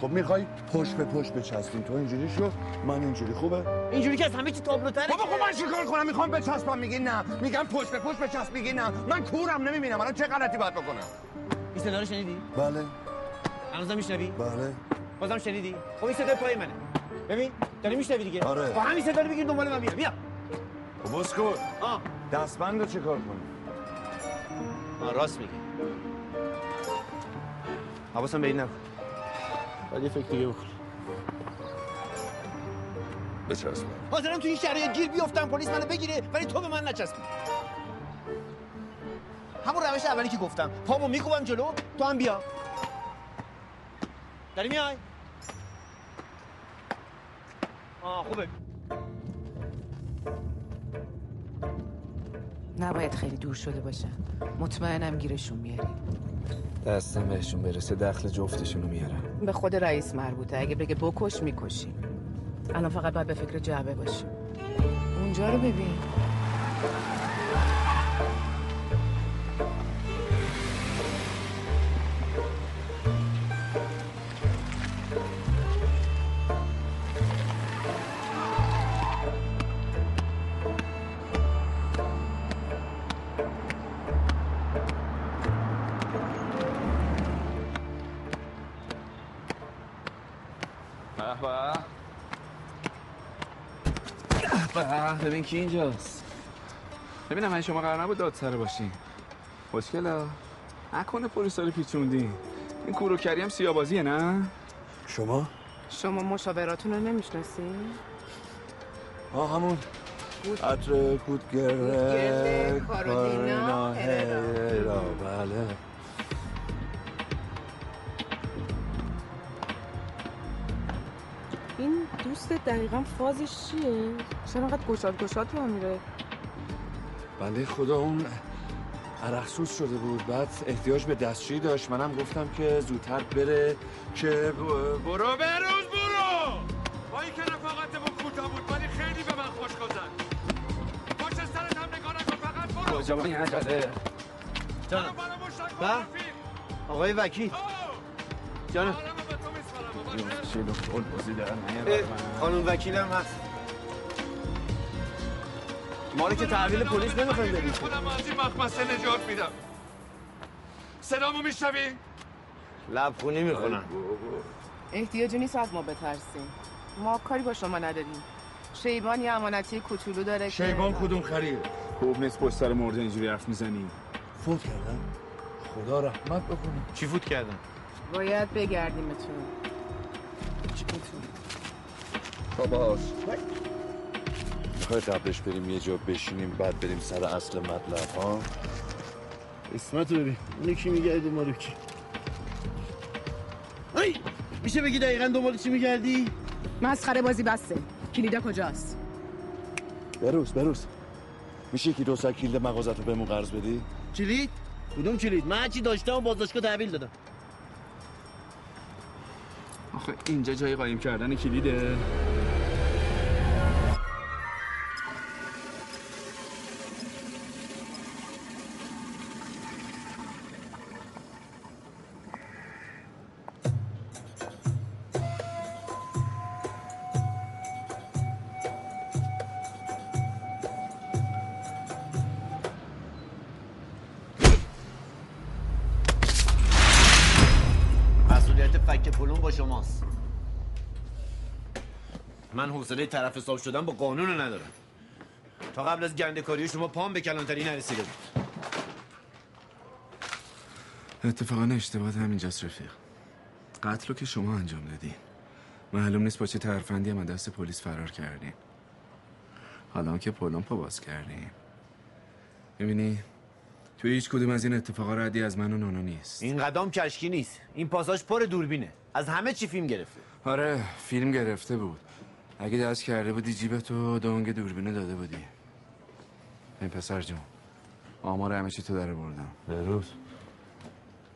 خب می‌خوای پشت به پشت بچسبیم. تو اینجوری شو من اینجوری. خوبه؟ اینجوری که از همه چی تابلوتره بابا خب من چیکار کنم؟ می‌خوام بچسبم میگی نه. میگم پشت به پشت بچسب میگی نه. من کورم نمی‌بینم. الان چه غلطی باید بکنم؟ این صدا رو شنیدی؟ بله. هنوزم میشنوی؟ بله. بازم شنیدی؟ خب این صدای پای منه. ببین داری میشنوی دیگه؟ آره. با همین صدا رو بگیر دنبال من بیا بیا. بس کن دستبند رو چه کار کنی؟ آه راست میگه حواسم به این نبود. باید یه فکر دیگه بکن. بچسب. حاضرم تو این شرایط گیر بیفتم پلیس منو بگیره ولی تو به من نچسبی. همون روش اولی که گفتم. پامو میکوبم جلو تو هم بیا. داری میای؟ آه خوبه. نباید خیلی دور شده باشن مطمئنم گیرشون میاری. دستم بهشون برسه دخل جفتشونو میارم. به خود رئیس مربوطه. اگه بگه بکش می‌کشیم. الان فقط باید به فکر جعبه باشیم. اونجا رو ببین. کی اینجاست؟ ببینم من شما قرار نبود دادسر باشین. خوشگلا نکنه پلیسا رو پیچوندین این کوروکری هم سیابازیه نه؟ شما؟ شما مشاوراتون رو نمی‌شناسین؟ آه همون. عطر کودگره کارولینا بله. این دوست دقیقا فازش چیه؟ چرا انقدر گشاد گشاد رو میره؟ بنده خدا اون عرقسوز شده بود. بعد احتیاج به دستشویی داشت. منم گفتم که زودتر بره. که ب- برو بروز برو! با اینکه رفاقتمون کوتاه بود ولی خیلی به من خوش گذشت پشت سرت هم نگاه نکن فقط برو. کجا؟ با این عجله. جانم. آقای وکیل جانم. شیلو فول بازی اه، خانم وکیلم هست. ما رو که تحویل پلیس نمی‌خوایم بدیم. خودم از این مخمسه نجات میدم. صدامو میشنوی؟ لبخونی می‌کنم احتیاجی نیست از ما بترسیم. ما کاری با شما نداریم. شیبان یه امانتی کوچولو داره شیبان کدوم خرید خوب نیست پشت سر مرده اینجوری حرف می‌زنی. فوت کردم؟ خدا رحمت بکنه. چی فوت کردن باید بگردیمتون. باباش می‌خوای قبلش بریم یه جا بشینیم بعد بریم سر اصل مطلب ها؟ اسمت رو ببین. اونی کی میگرده ما رو کی؟ ای! میشه بگی دقیقا دنبال چی میگردی؟ مسخره بازی بسته. کلیدا کجاست؟ بروز بروز. میشه یکی دو سر کلید مغازت رو بهمون قرض بدی؟ کلید؟ کدوم کلید؟ من هرچی داشتم بازداشتگاه تحویل دادم. آخه اینجا جای قایم کردن کلیده. طرف حساب شدن با قانون رو ندارم تا قبل از گنده کاری شما پام به کلانتری نرسیده بود. اتفاقا اشتباه همینجاست رفیق. قتل رو که شما انجام دادین. معلوم نیست با چه ترفندی هم دست پلیس فرار کردین. حالا که پلم پا باز کردین. ببینی توی هیچ کدوم از این اتفاقا ردی از من و نانا نیست. این قدم کشکی نیست. این پاساژ پر دوربینه. از همه چی فیلم گرفته. آره فیلم گرفته بود. اگه دست کرده بودی جیبتو دونگ دوربینه داده بودی. این پسر جون آمار همه چی تو در بردم بروز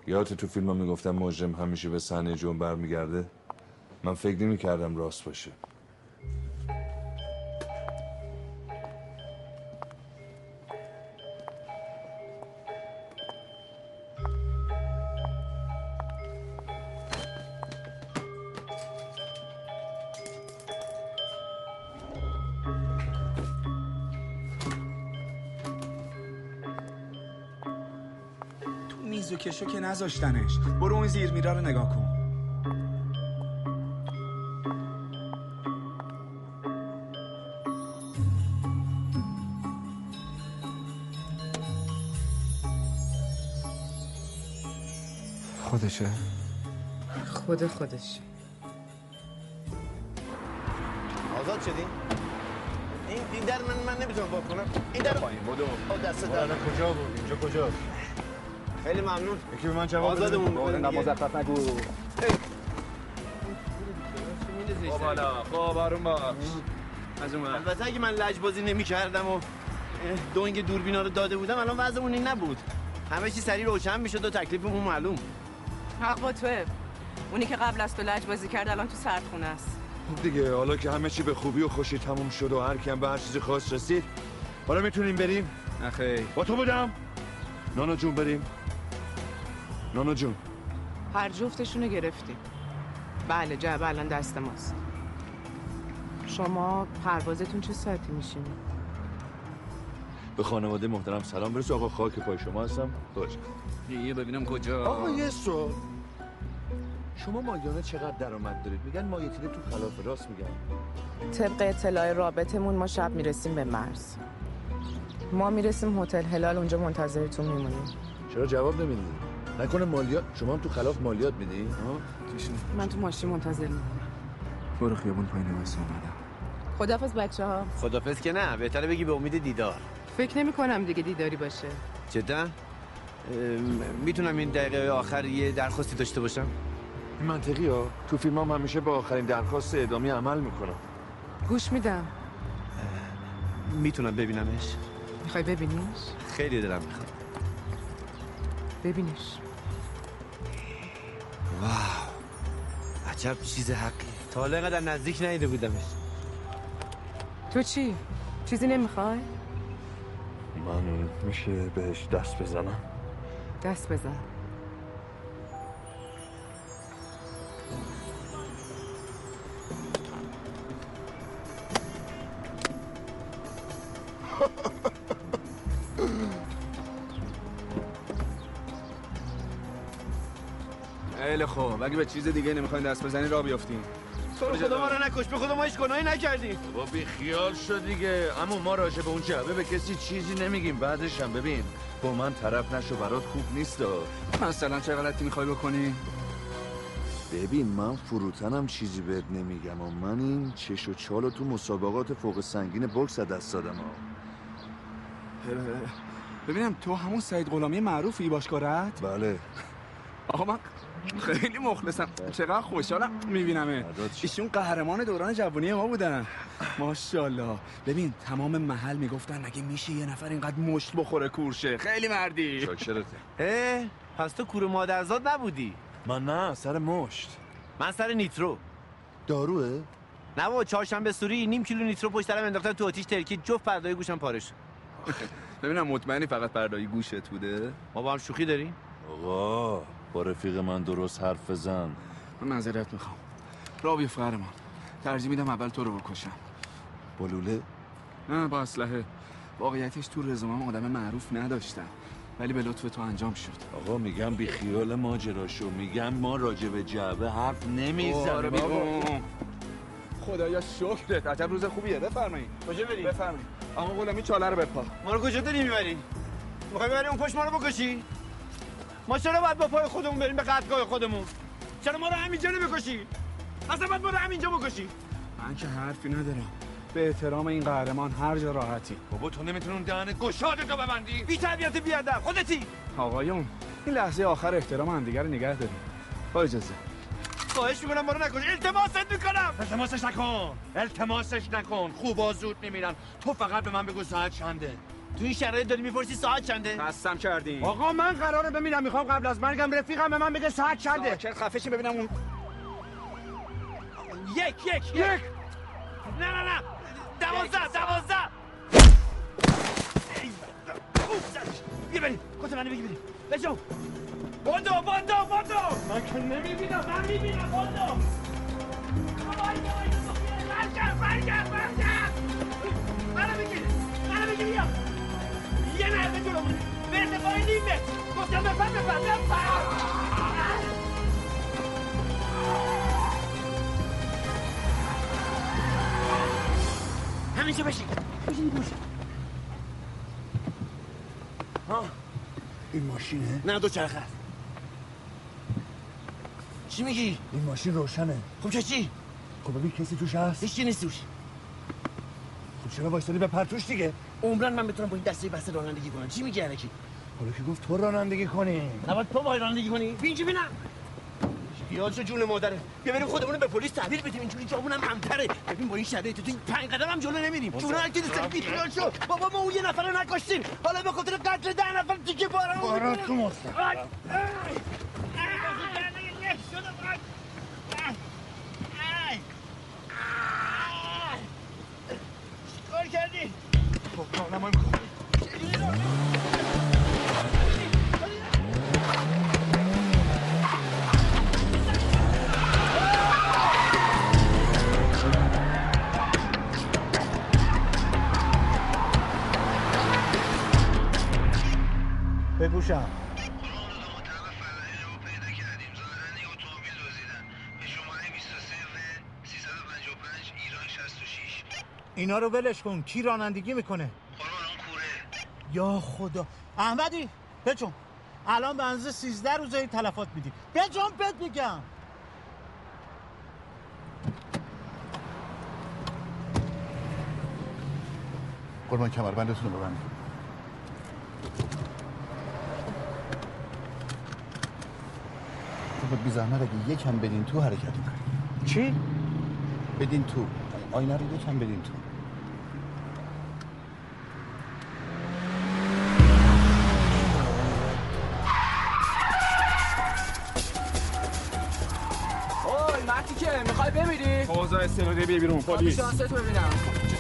یادت تو فیلم می‌گفتم مجرم همیشه به صحنه جون برمیگرده؟ من فکر نمی کردم راست باشه. نذاشتنش. برو اون زیر میرا رو نگاه کن. خودشه؟ خود خودش. آزاد شدی؟ این در من من نمی‌تونم با کنم. این در پایین بودو دست در. کجا بود؟ اینجا کجاست؟ خیلی ممنون. یکی به من جواب بده. آزادمون اینقدر دیگه. مزخرف نگو. خب حالا. خب آروم باش. از اون البته اگه من لجبازی نمی کردم و دونگ دوربینا رو داده بودم الان وضعمون این نبود. همه چی سریع روشن می‌شد و تکلیفمون معلوم. حق با توه. اونی که قبل از تو لج بازی کرد الان تو سردخونه است. خب دیگه حالا که همه چی به خوبی و خوشی تموم شد و هر کیم به هر چیزی خاص رسید حالا می‌تونیم بریم؟ نخیر با تو بودم. نانا جون بریم. نانا جون. هر جفتشونو گرفتیم بله جعبه الان دست ماست. شما پروازتون چه ساعتی میشین؟ به خانواده محترم سلام. برسو آقا خاک پای شما هستم. باشه یه ببینم کجا. آقا یه سوال. شما ماهیانه چقدر درآمد دارید؟ میگن مایتیله تو خلاف راست میگن. طبق اطلاع رابطمون ما شب می‌رسیم به مرز. ما می‌رسیم هتل هلال اونجا منتظرتون میمونیم. چرا جواب نمیدی؟ نکنه مالیات. شما هم تو خلاف مالیات میدی؟ من تو ماشین منتظر میمونم. برو خیابون پایین واسه اومدم. خدافز بچه ها خدافز که نه بهتره بگی به امید دیدار. فکر نمی کنم دیگه دیداری باشه. جدا؟ می‌تونم این دقیقه آخر یه درخواستی داشته باشم؟ این منطقی ها. تو فیلم هم همیشه با آخرین درخواست اعدامی عمل می‌کنم. گوش میدم. می‌تونم ببینمش؟ می‌خوای ببینیش؟ خیلی دلم می‌خواد. ببینیش. واو. عجب چیز حقی تا حالا اینقدر نزدیک ندیده بودمش. تو چی؟ چیزی نمی‌خوای؟ من میشه بهش دست بزنم؟ دست بزن. خیلی خوب. اگه به چیز دیگه نمی‌خواین دست بزنی را بیافتین تو رو خدا ما رو نکش به خدا ما هیچ گناهی نکردیم با بی خیال شد دیگه. اما ما راجع به اون جعبه به کسی چیزی نمیگیم. بعدش هم ببین با من طرف نشو برات خوب نیست مثلا چه غلطی می‌خوای بکنی؟ ببین من فروتنم چیزی بهت نمیگم و من این چش و چالو تو مسابقات فوق سنگین بکس دست دادم ها. ببینم تو همون سعید غلامی معروفی باشکارت بله. آقا من خیلی مخلصم. چقدر خوشحالم میبینمه. ایشون قهرمان دوران جوانی ما بودن. ماشاءالله. ببین تمام محل می‌گفتن مگه میشه یه نفر اینقدر مشت بخوره کورشه؟ خیلی مردی. شاکرته اه پس تو کور مادرزاد نبودی؟ من نه سر مشت. من سر نیترو. داروه؟ نه بابا چهارشنبه سوری نیم کیلو نیترو پشت سرم انداختن تو آتیش ترکید جفت پردای گوشم پاره شد. ببینم مطمئنی فقط پردایی گوشت بوده؟ ما با هم شوخی داریم؟ آقا. با رفیق من درست حرف بزن. من معذرت می‌خوام. را بیفت قهرمان ترجیح میدم اول تو رو بکشم. بلوله؟ نه با اسلحه. واقعیتش تو رزومم آدم معروف نداشتم ولی به لطف تو انجام شد. آقا میگم بی خیال ماجراشو میگم ما راجع به جعبه حرف آره نمی‌زنیم بابا. خدایا شکرت. عجب روز خوبیه. بفرمایید. کجا بریم؟ بفرمایید. آقا غلامی چاله رو بپا. ما رو کجا داری می‌بری؟ می‌خوای ببری اون پشت ما رو بکشی؟ ما چرا باید با پای خودمون بریم به قدگاه خودمون؟ چرا ما رو همینجا نمی‌کشی؟ اصلا باید ما رو همینجا بکشی؟ من که حرفی ندارم. به احترام این قهرمان هر جا راحتی. بابا تو نمی‌تونی اون دهن گشادتو ببندی؟ بی تربیت بی ادب. خودتی؟ آقایون این لحظه آخر احترام هم دیگر رو نگه داریم. با اجازه. خواهش می‌کنم ما رو نکش. التماست می‌کنم. التماسش نکن. التماسش نکن. خوب زود میمیرن تو فقط به من بگو ساعت چنده. تو این شرایط داری می‌پرسی ساعت چنده؟ قسم کردیم آقا من قراره بمیرم می‌خوام قبل از مرگم رفیقم به من بگه ساعت چنده. ساکت خفشی ببینم اون یک یک یک. نه نه نه. دوازده دوازده. بیا بریم. کت منو بگی بریم. بجو بادو بادو بادو من که نمی‌بینم من می‌بینم بادو برگرد برگرد برگرد منو بگیر منو بگیر بیا. یه نرده جلو بوده به ارتفاع نیم متر گفتم بپر بپر بپر همینجا بشین بشین گوش ها این ماشینه نه دو چرخه است چی میگی این ماشین روشنه خب چه چی خب ببین کسی توش هست هیچ چی نیست توش خب چرا وایسادی به پرتوش دیگه عمرن من بتونم با این دسته بسته رانندگی کنم. چی میگی الکی حالا که گفت تو رانندگی کنی. نباید تو باید رانندگی کنی. بیا اینجا ببینم خیال شو جون مادره. بیا بریم خودمون به پلیس تحویل بدیم. اینجوری جامون هم همتره. ببین با این شرایط تو این پنج قدم هم جلو نمیریم. جون هر کی دوست داری بی خیال شو. بابا ما اون یه نفر رو نکشتیم. حالا به خاطر قتل ده نفر دیگه بارم بارا تو مستم. اینا رو ولش کن. کی رانندگی می‌کنه؟ یا خدا. احمدی بچون الان به اندازه 13 روزه این تلفات میدی. بجون بهت میگم. قربان کمربندتون رو ببند تو خود بی زحمت اگه یکم بدین تو حرکت کنید چی؟ بدین تو. آینه رو یکم بدین تو. بمیری؟ اوضاع استرادی بیا بیرون پلیس شانستو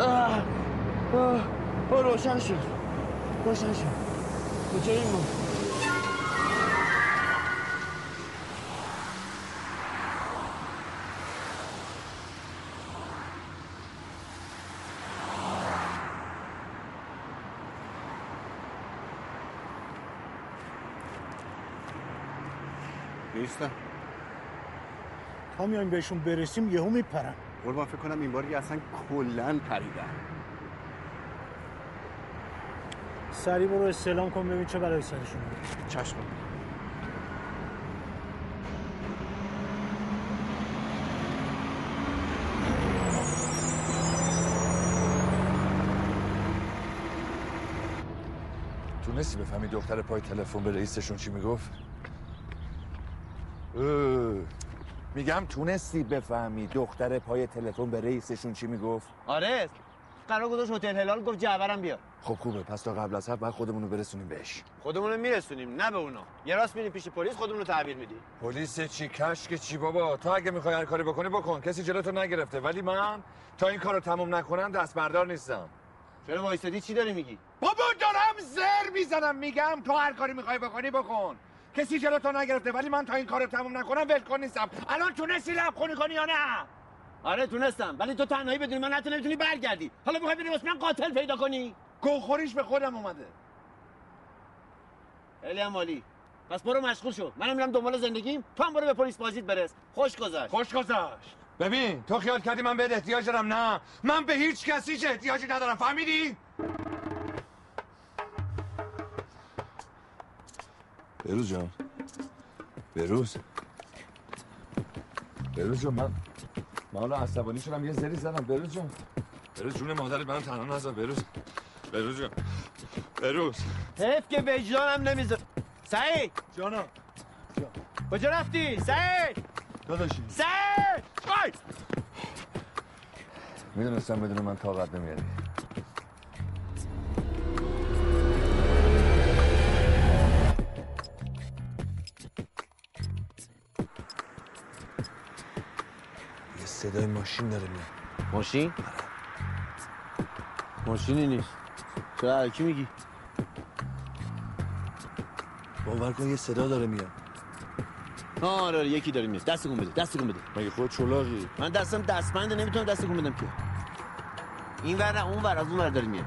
آه. آه. آه. روشن شد روشن شد کجاییم ما نیستم تا میایم بهشون برسیم یهو میپرن قربان فکر کنم این باری اصلا کلا پریدن سریع برو استعلام کن ببین چه برای سرشون. چشم تونستی بفهمی دختر پای تلفن به رئیسشون چی می‌گفت؟ میگم تونستی بفهمی دختر پای تلفن به رئیسشون چی می‌گفت؟ آره. قرار گذاشت هتل هلال گفت جعبرم بیا. خب خوبه. پس تا قبل از حرف باید خودمون رو برسونیم بهش. خودمون رو میرسونیم. نه به اونا. یه راست میریم پیش پلیس خودمون رو تحویل میدی. پلیس چی؟ کشک چی بابا؟ تو اگه می‌خوای هر کاری بکنی بکن. کسی جلوتو نگرفته. ولی من تا این کارو تموم نکنم دست بردار نیستم. چرا وایسادی؟ چی داری میگی؟ بابا دارم زر می‌زنم. میگم تو هر کاری می‌خوای بکنی بکن. کسی جلوتو نگرفته ولی من تا این کارو تموم نکنم ول نیستم. الان تونستی لب خونی کنی یا نه؟ آره تونستم. ولی تو تنهایی بدونی من حتی نمی‌تونی برگردی. حالا می‌خوای بری واسه من قاتل پیدا کنی؟ گوخوریش به خودم اومده. خیلی هم عالی. پس برو مشغول شو. منم میرم دنبال زندگیم. تو هم برو به پلیس بازیت برس. خوش گذشت. خوش گذشت. ببین تو خیال کردی من بهت احتیاج دارم؟ نه. من به هیچ کسی چه احتیاجی ندارم. فهمیدی؟ بروز جان بروز بروز جان من من حالا عصبانی شدم یه زری زدم بروز جان بروز جون مادرت منو تنها نذار بروز بروز جان بروز حیف که وجدانم نمیذار سعید جانم کجا رفتی سعید داداشی سعید می‌دونستم بدون من طاقت نمیاری صدای ماشین داره میاد. ماشین؟ ماشینی نیست. چرا؟ علکی میگی؟ باور کن یه صدا داره میاد. آره آره یکی داره میاد. دست کن بده دست کن بده. مگه خود چلاقی؟ من دستم دستبنده نمی‌تونم دست کن بدم که. این ور نه اون ور از اون ور داره میاد.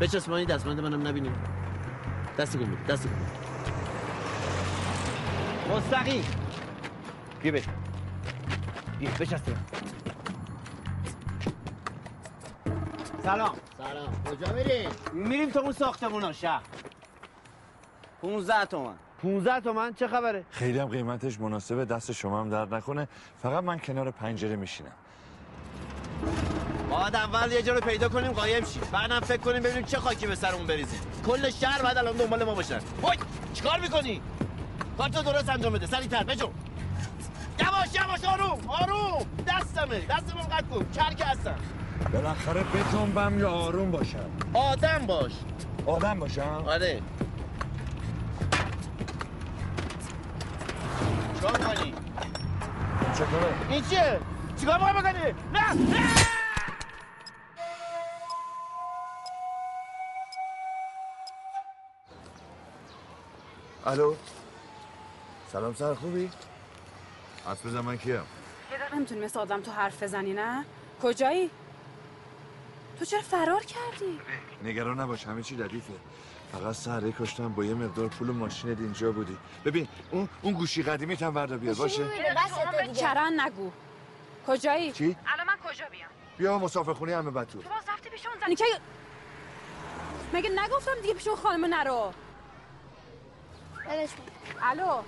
بچسب من این دستبند منم نبینیم دست کن بده دست کن بده. مستقیم. بیا بده بیا بچسب سلام. سلام. کجا میریم؟ میریم تو اون ساختمونا شهر. 15 تومن. 15 تومن؟ چه خبره؟ خیلی هم قیمتش مناسبه دست شما هم درد نکنه. فقط من کنار پنجره میشینم. باید اول یه جا رو پیدا کنیم قایم شیم. بعدم فکر کنیم ببینیم چه خاکی به سرمون بریزیم. کل شهر بعد الان دنبال ما باشن وای چیکار می‌کنی؟ کارتو درست انجام بده سریعتر. بجو. یواش یواش. آروم آروم. دستمه دستمون قد کن. کرک هستم. بالاخره بتنبم یا آروم باشم. آدم باش. آدم باشم؟ آره. چیکار می‌کنی؟ چطوره؟ این چیه؟ چیکار می‌خوای بکنی؟ نه! نه! الو؟ سلام سر خوبی؟ حرف بزن من کیم. یه دقیقه نمی‌تونی مثل آدم تو حرف بزنی نه؟ کجایی؟ تو چرا فرار کردی؟ نگران نباش همه چی ردیفه. فقط سهره کشتم با یه مقدار پول ماشینت اینجا بودی. ببین اون اون گوشی قدیمی هم وردا بیار باشه؟ کرن نگو. کجایی؟ چی؟ الان من کجا بیام؟ بیا مسافر خونه همه بطور تو. باز رفتی پیش اون زنی که مگه نگفتم دیگه پیش اون خانم نرو؟ الو؟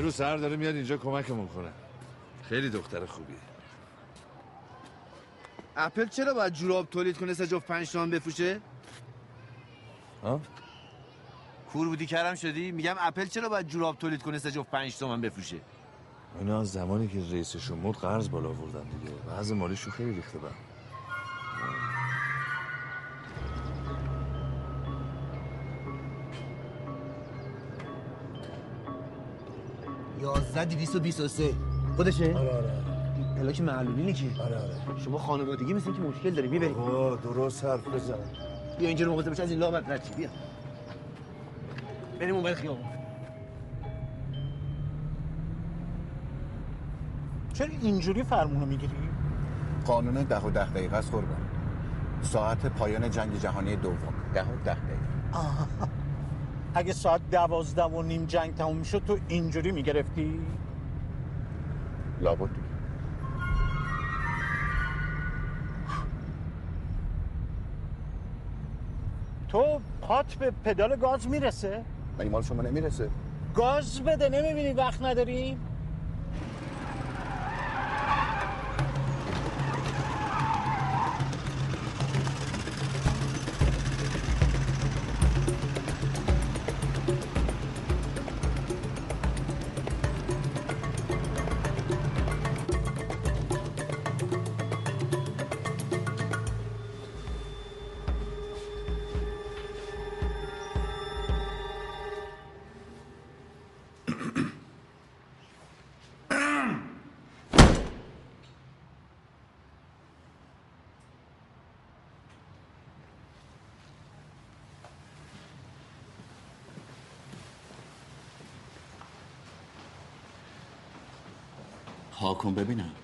برو سر داره میاد اینجا کمکمون کنه. خیلی دختر خوبیه. اپل چرا باید جوراب تولید کنه سه جفت پنج تومن بفروشه؟ ها؟ کور بودی کردم شدی؟ میگم اپل چرا باید جوراب تولید کنه سه جفت پنج تومن بفروشه؟ اینا از زمانی که رئیسشون مرد قرض بالا آوردن دیگه. وضع مالیشون خیلی ریخته بر. یازده دویست و بیست و سه. خودشه؟ آره آره. پلاک معلولینی که آره آره. شما خانوادگی مثل که مشکل داری بیا بریم آقا درست حرف بزن. بیا اینجا رو مواظب باش از این لامت رد چی بیا. بریم اون خیابون. چرا اینجوری فرمونو می‌گیری؟ قانون ده و ده دقیقه است قربان. ساعت پایان جنگ جهانی دوم. ده و ده دقیقه. آها. اگه ساعت دوازده و نیم جنگ تموم می‌شد تو اینجوری می‌گرفتی؟ لابد تو پات به پدال گاز می‌رسه؟ مگه مال شما نمی‌رسه گاز بده نمی‌بینی وقت نداریم کن ببینم.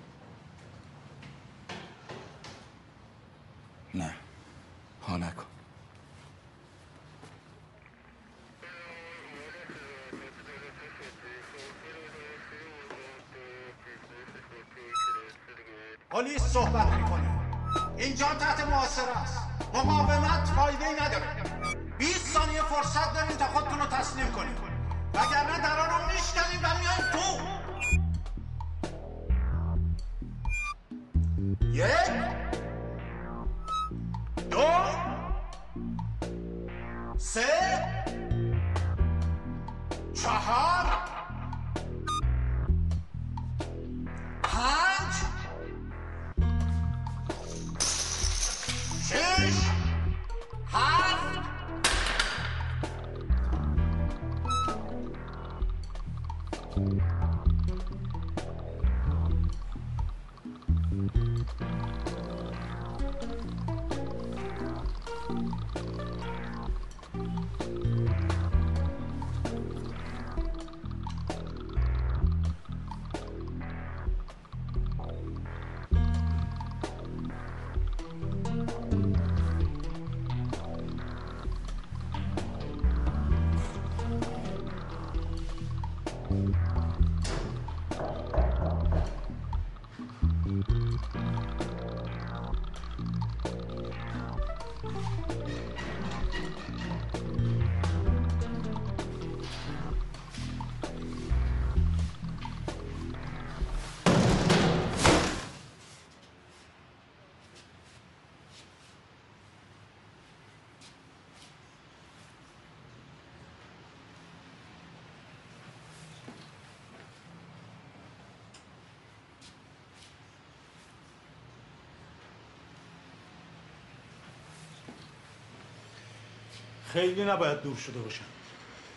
خیلی نباید دور شده باشن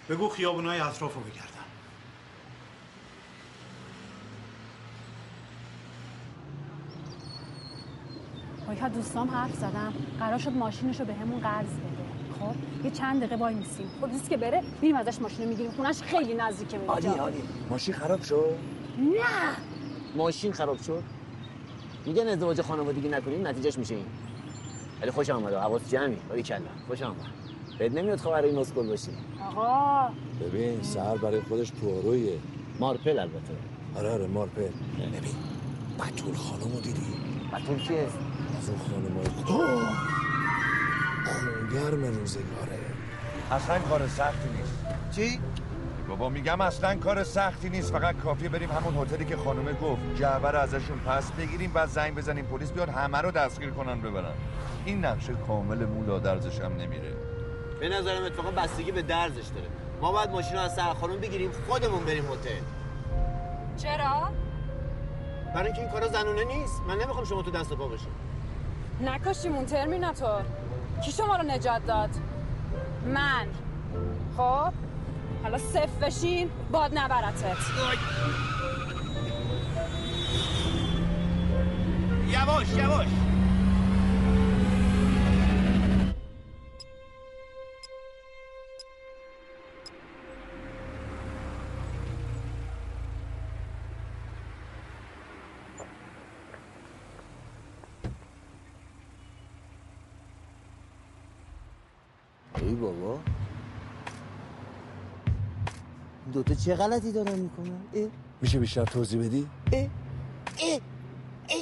بگو خیابونای اطراف رو بگردن از دوستام حرف زدم قرار شد ماشینش رو به همون قرض بده. خب یه چند دقیقه وای میسیم. خب دوست که بره میریم ازش ماشین رو می‌گیریم. خونش خیلی نزدیکه عالی اینجا. عالی ماشین خراب شد؟ نه. ماشین خراب شد؟ میگن ازدواج خانوادگی نکنیم نتیجهش میشه این. ولی خوش آمد حواس جمعی. باری کلا. خوش آمد بهت نمیاد خبر این اسکل باشی آقا. ببین سهر برای خودش پوارویه مارپل البته. آره آره مارپل. ببین بطول خانمو دیدی؟ بطول کیه از اون خانمای خونگرم روزگاره. اصلا کار سختی نیست. چی؟ بابا میگم اصلا کار سختی نیست. فقط کافیه بریم همون هتلی که خانومه گفت. جعبه رو ازشون پس بگیریم بعد زنگ بزنیم. پلیس بیاد همه رو دستگیر کنن ببرن. این نقشه کامل مولا درزش هم نمیره. به نظرم اتفاقا بستگی به درزش داره. ما باید ماشین رو از سر خانم بگیریم خودمون بریم هتل. چرا؟ برای اینکه این کارا زنونه نیست. من نمی‌خوام شما تو دست و پا باشیم نکاشیمون ترمیناتور کی شما رو نجات داد؟ من. خب؟ حالا صفر بشین باد نبرتت. یواش یواش. ای بابا. دوتا چه غلطی دارن می‌کنن؟ میشه بیشتر توضیح بدی؟ اه. اه.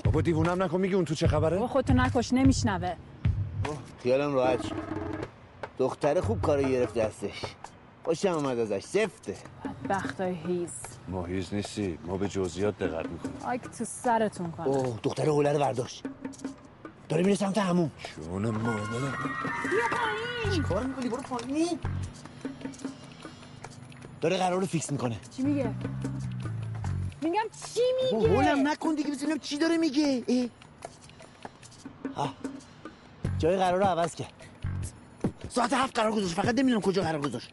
بابا دیوونم نکن میگی اون تو چه خبره؟ بابا خودتو نکش نمیشنوه. خیالم راحت شد. دختر خوب کارو گرفت دستش خوشم اومد ازش سفته. بختای هیز ما هیز نیستی ما به جزئیات دقت می‌کنیم. آی که تو سرتون کنه اوه دختر اوله رو برداشت داره میره سمت همون. جون مادرم بیا پایین. کار می‌کنی؟ برو پایین. داره قرار رو فیکس می‌کنه. چی میگه؟ میگم چی با میگه هولم نکن دیگه بزنم چی داره میگه. آه. جای قرار رو عوض کرد. ساعت هفت قرار گذاشت فقط نمی‌دونم کجا قرار گذاشت.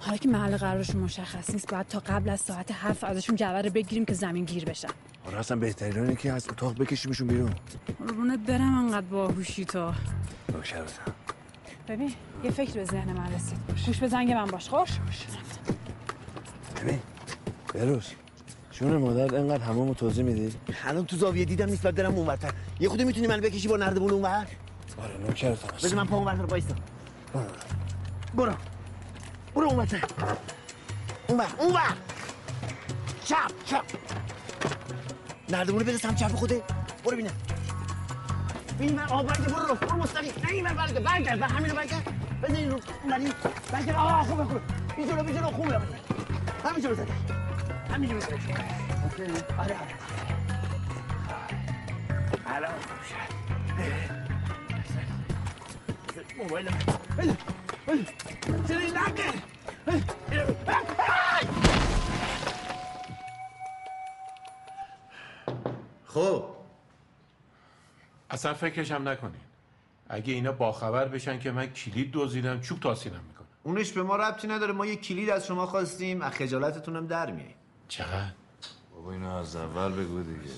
حالا که محل قرارشون مشخص نیست باید تا قبل از ساعت هفت ازشون جوه رو بگیریم که زمین گیر بشن. آره اصلا بهترین اینه که از اتاق بکشیمشون بیرون. قربونت برم انقدر باهوشی تو. نوکرتم ببین یه فکر به ذهن من رسید. گوش به زنگ من باش خب؟ ببین بروز جون مادر اینقدر همه توضیح میدی؟ الان تو زاویه دیدم نیست بعد برم اونورتر. یه خودی می‌تونی من بکشی با نردبون اونور آره نوکرتم بذار من پا اونورتر بایستا برو. برو اونورتر. اونور اونور. چپ چپ. نردبونه بده سمت چپ خوده برو بینم این من آه برگه برو رو برو مستقیم نه این من برگه برگرد به همین رو برگرد بزن این رو اونوری برگرد آه خوبه خوبه این جلو به جلو خوبه همین جلو زده همین جلو زده آره آره الان موبایل من بله بله چرا این نقه خب. اصلا فکرشم نکنین. اگه اینا باخبر بشن که من کلید دزدیدم چوب تاسیدم می‌کنم اونش به ما ربطی نداره. ما یه کلید از شما خواستیم از خجالتتون هم در میاییم چقدر؟ بابا اینو از اول بگو دیگه.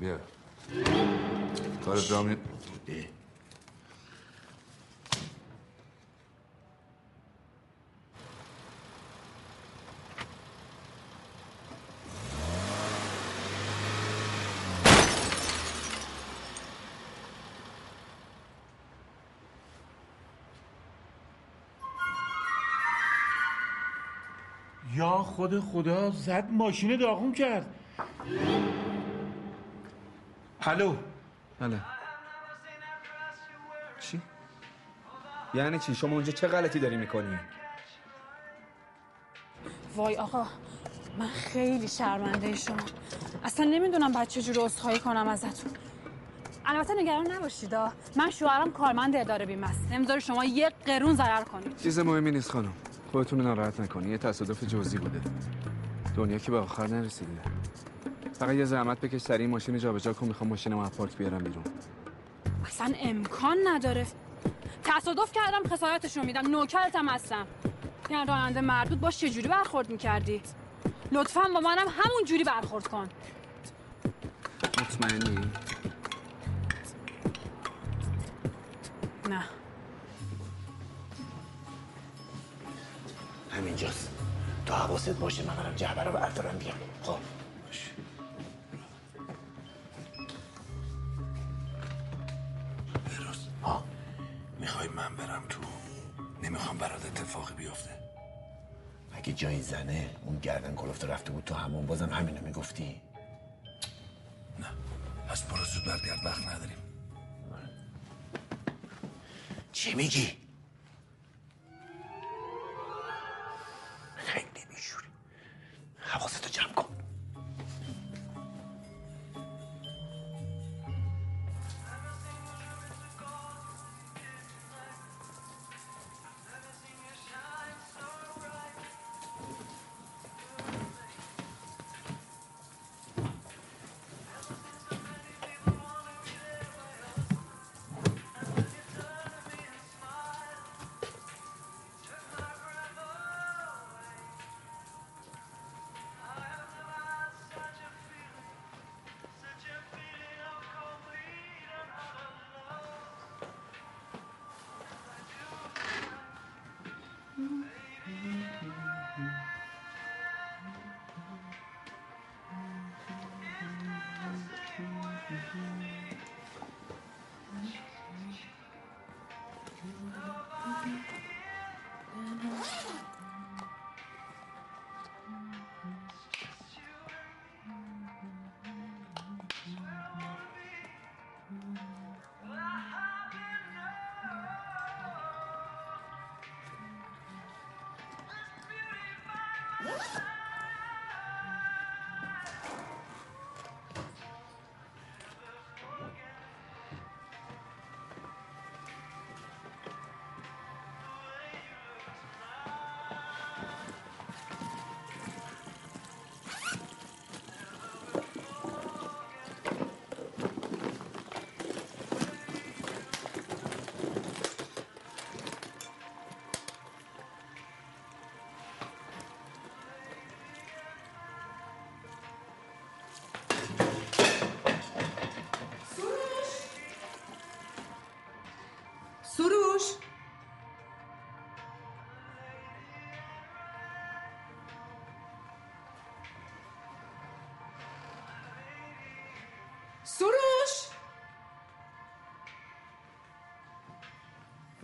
بیا. کار دامی یا خود خدا زد ماشین داغون کرد الو بله چی؟ یعنی چی؟ شما اونجا چه غلطی داری می‌کنی؟ وای آقا من خیلی شرمنده شما اصلا نمی‌دونم بعد چجور عذرخواهی کنم ازتون البته نگران نباشید. من شوهرم کارمند اداره بیمه است نمی‌ذاره شما یک قرون ضرر کنید چیز مهمی نیست خانم خودتون ناراحت نکنی. یه تصادف جزئی بوده. دنیا که به آخر نرسیده. فقط یه زحمت بکش سریع ماشین جابجا کن. می‌خوام ماشینم از پارک بیارم بیرون. اصلا امکان نداره. تصادف کردم خسارتش رو میدم. نوکرتم هستم. یعنی راننده مردود باش چجوری برخورد می‌کردی؟ لطفا با منم همون جوری برخورد کن. مطمئنی؟ نه. همینجاست تو حواست باشه من برم جعبه رو بردارم بیام. خب. بروز ها. می‌خوای من برم تو؟ نمی‌خوام برات اتفاقی بیفته. اگه جایی زنه اون گردن کلفته رفته بود تو همون بازم همینو می‌گفتی. نه. پس برو زود برگرد وقت نداریم. چی میگی؟ حواستو جمع کن سروش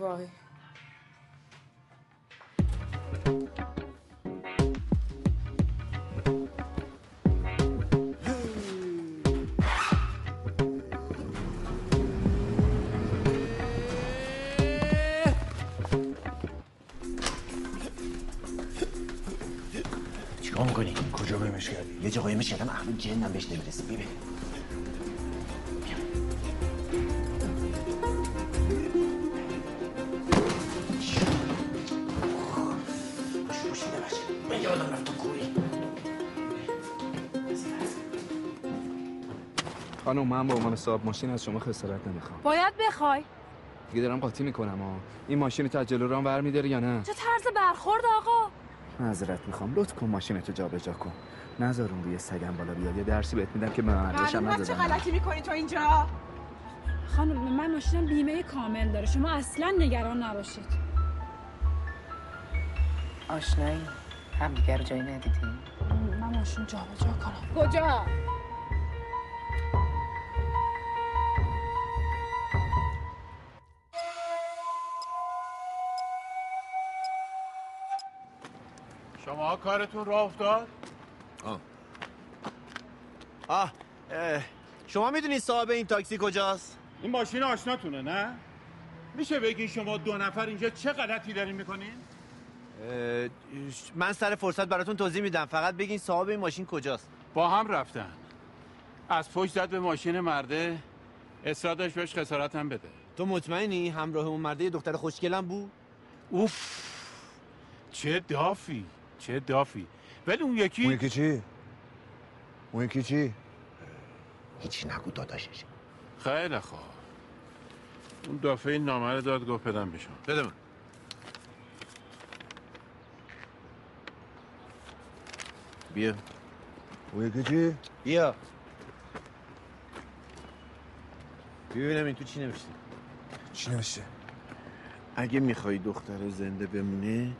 وای چیکار می‌کنی؟ کجا قیمش کردی؟ یه جا قایمش کردم احمد جنم بهش نمی‌رسه ببین خانم من به عنوان صاحب ماشین از شما خسارت نمی‌خوام. باید بخوای. دیگه دارم قاطی می‌کنم ها این ماشین تو از جلو رام برمیداره یا نه؟ چه طرز برخورد آقا؟ معذرت می‌خوام. لطف کن ماشینتو جابجا کن. نذار اون روی سگم بالا بیاد. یه درسی بهت میدم که به مرداشم معلومه چه نزدم غلطی می‌کنی تو اینجا. خانم من ماشینم بیمه کامل داره. شما اصلا نگران نباشید. آشنایی؟ همدیگه رو جایی ندیدیم من ماشین جابجا کنم. کجا؟ کارتون راه افتاد؟ آه. آه شما می‌دونید صاحب این تاکسی کجاست؟ این ماشین آشناتونه نه؟ میشه بگین شما دو نفر اینجا چه غلطی دارین می‌کنین؟ من سر فرصت براتون توضیح میدم. فقط بگین صاحب این ماشین کجاست. با هم رفتن. از پشت زد به ماشین مرده. اصرار بهش خسارت هم بده. تو مطمئنی همراه اون مرده یه دختر خوشگلم بود؟ اوف چه دافی. چه دافی ولی اون یکی اون یکی چی؟ اون یکی چی؟ هیچ نگو داداشش خیلی خوب اون دافه این نامه رو داد گفت بدم بشم بده من بیا اون یکی چی؟ بیا ببینم این تو چی نوشته چی نوشته؟ اگه می‌خوای دختر زنده بمونه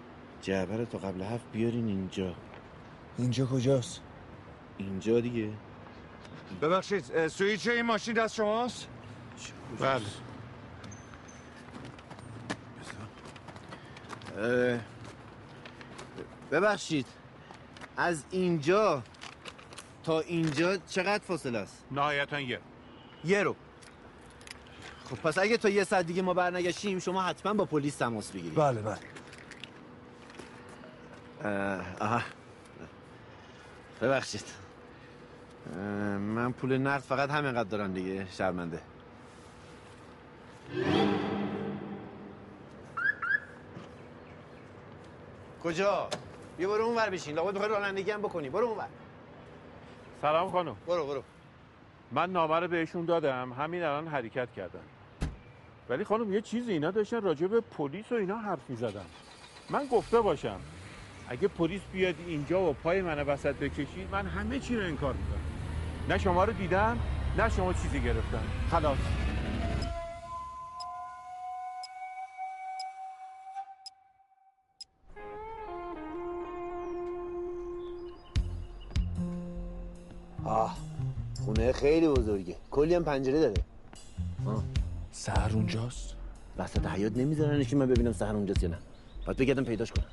جعبه رو تا قبل هفت بیارین اینجا. اینجا کجاست؟ اینجا دیگه. ببخشید سویچ این ماشین دست شماست؟ بله. ببخشید از اینجا تا اینجا چقدر فاصله است؟ نهایتا یه. یه رو. خب پس اگه تا یه ساعت دیگه ما برنگشتیم شما حتما با پلیس تماس بگیرید. بله بله. آها. ببخشید. من پول نقد فقط همینقدر دارم دیگه شرمنده. کجا؟ بیا برو اون ور بشین. لابد می‌خوای رانندگی هم بکنی. برو اون ور سلام خانم. برو برو. من نامه رو بهشون دادم. همین الان حرکت کردن. ولی خانم یه چیزی اینا داشتن راجع به پلیس و اینا حرف می‌زدن. من گفته باشم. اگه پلیس بیاد اینجا و پای من وسط بکشید من همه چی رو انکار می‌کنم. نه شما رو دیدم نه شما چیزی گرفتم. خلاص. آه خونه خیلی بزرگه. کلی هم پنجره داره. آه. سهر اونجاست؟ وسط حیات نمیذارنش که من ببینم سهر اونجاست یا نه. باید بگردم پیداش کنم.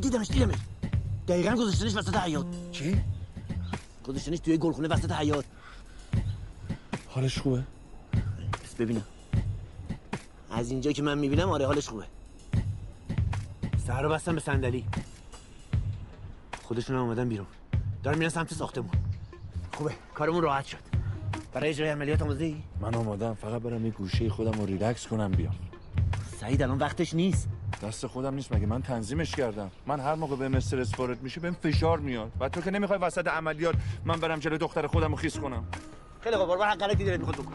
دیدمش دیدمش. دقیقا گذاشتنش وسط حیات چی؟ گذاشتنش توی گلخونه وسط حیات حالش خوبه؟ بس ببینم. از اینجا که من می‌بینم آره حالش خوبه. سر رو بستم به صندلی. خودشون هم اومدن بیرون. دارن میرن سمت ساختمون. خوبه کارمون راحت شد. برای اجرای عملیات آماده ای؟ من آمادم فقط برم یه گوشه خودم رو ریلکس کنم بیام. سعید الان وقتش نیست. دست خودم نیست مگه من تنظیمش کردم؟ من هر موقع بهم استرس وارد میشه بهم فشار میاد. و تو که نمی‌خوای وسط عملیات من برم جلوی دختر خودم رو خیس کنم. خیلی خوب برو حق غلطی دلت می‌خواد بکن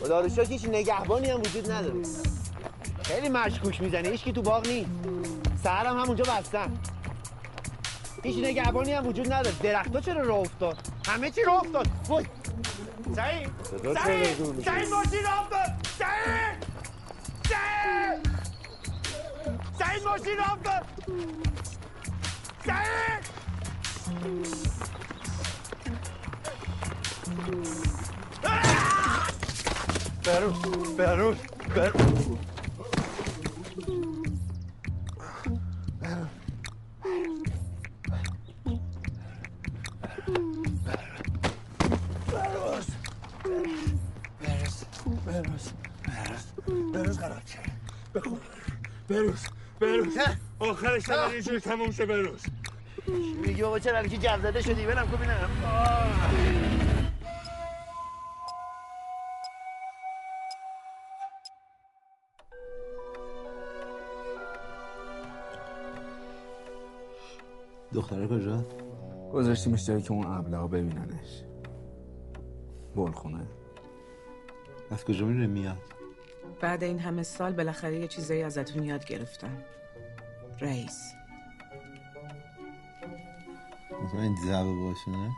خدا هیچ نگهبانی هم وجود نداره. خیلی مشکوک می‌زنه هیچ تو باغ نیست. هم اونجا بستن. هیچ نگهبانی هم وجود نداره. درختها چرا راه افتاد؟ همه چی راه افتاد. وای! سعید! سعید! سعید ماشین آب کن سعید! سعید! سعید ماشین آب کن سعید! Beru, Beru, بروز. بروز خراب شد بخون. بروز. بروز. آخرش هم اینجوری تموم شه بروز. میگی بابا چرا که جو زده شدی؟ برم کن ببینم. دختره کجا؟ گذاشتیمش جایی که اون ابله ببیننش. خونه از کجا میره میاد؟ بعد این همه سال بالاخره یه چیزایی ازتون یاد گرفتم. رئیس. این زبه باشونه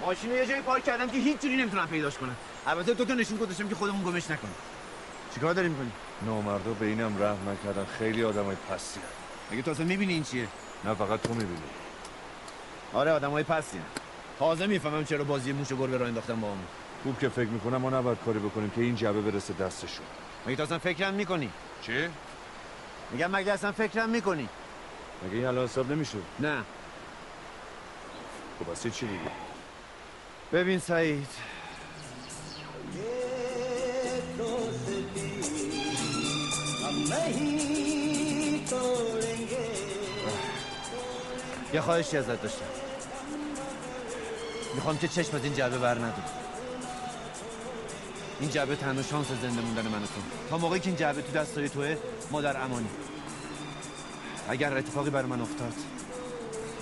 ماشین رو یه جایی پارک کردم که هیچ جوری نمی‌تونم پیداش کنم. البته تو که نشون گذاشتم که خودمون گمش نکنیم. چیکار داری می‌کنی؟ نامردا به اینم رحم نکردن. خیلی آدمای پستی مگه تو اصلا می‌بینی این چیه؟ نه فقط تو می‌بینی. آره آدمای پستی تازه می‌فهمم چرا بازی موش و گربه را انداختم با همون خوب که فکر می‌کنم ما نباید کاری بکنیم که این جبه برسه دستشون. مگه تو اصلا فکرم می‌کنی؟ چی؟ میگم مگه اصلا فکرم می‌کنی؟ مگه این الان حساب نمیشه؟ نه. خب اصلا چی میگی؟ ببین سعید. یه خواهشی ازت داشتم. می‌خوام که چشم از این جعبه بر نداری این جعبه تنها شانس زنده موندن من و تو. تا موقعی که این جعبه تو دستای توه ما در امانی. اگر اتفاقی بر من افتاد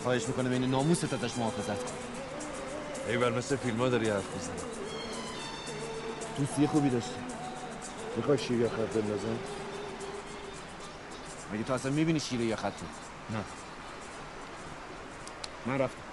خواهش می‌کنم این ناموست ازش محافظت کن. ایول مثل فیلم ها داری حرف می‌زنی. دوستی خوبی داشتی. می‌خوای شیر یا خط بندازم؟ مگه تو اصلا می‌بینی شیره یا خط نه. من رفتم.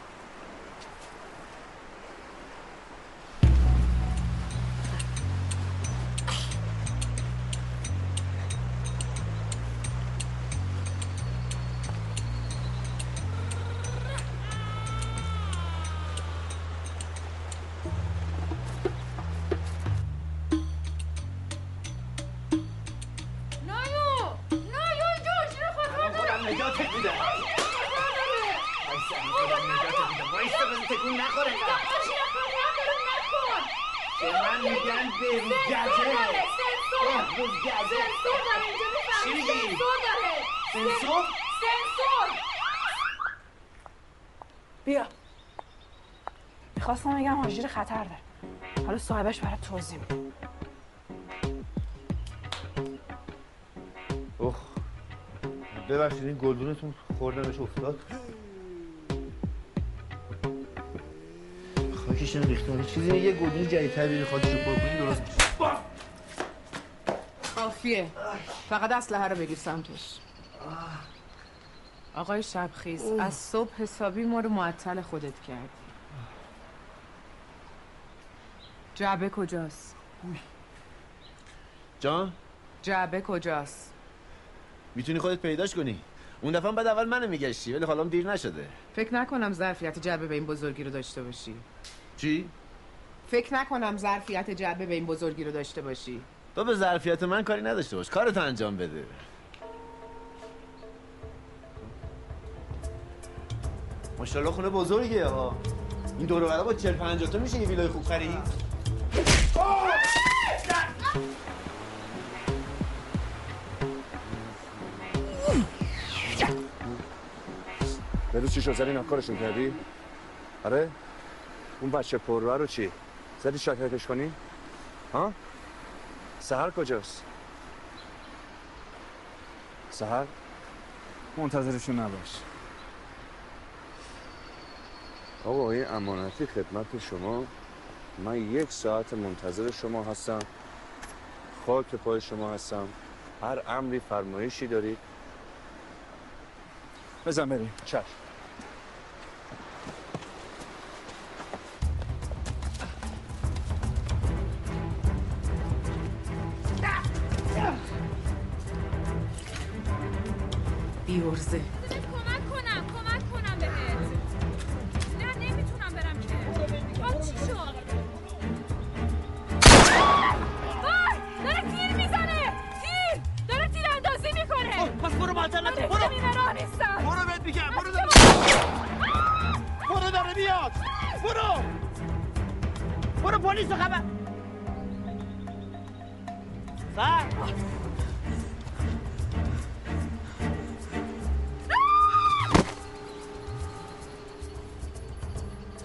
آژیر خطر داره. حالا صاحبش برای توضیح میده. اوه ببخشید این گلدونتون خوردمش افتاد. خاکشم ریختم چیزی یه گلدون جدید تبیری خودشو پر کنی درست میشه. کافیه فقط اسلحه رو بگیر سمتش. آقای شبخیز از صبح حسابی ما رو معطل خودت کرد. جعبه کجاست؟ جان؟ جعبه کجاست؟ می‌تونی خودت پیداش کنی. اون دفعه بعد اول منو میگشتی ولی حالا دیر نشده. فکر نکنم ظرفیت جعبه به این بزرگی رو داشته باشی. چی؟ فکر نکنم ظرفیت جعبه به این بزرگی رو داشته باشی. تو به ظرفیت من کاری نداشته باش. کارتو انجام بده. ماشاءالله خونه بزرگه ها این دور و با 40 50 تا میشه یه ویلای خوب خرید؟ چی شد زدی اینا کارشون کردی؟ آره؟ اون بچه پرو رو چی؟ زدی شکایتش کنی؟ ها؟ سهر کجاست؟ سهر؟ منتظرشون نباش آقا این امانتی خدمت شما من یک ساعت منتظر شما هستم. خاک پای شما هستم. هر امری فرمایشی دارید. بزن بریم. چشم. بیورزه.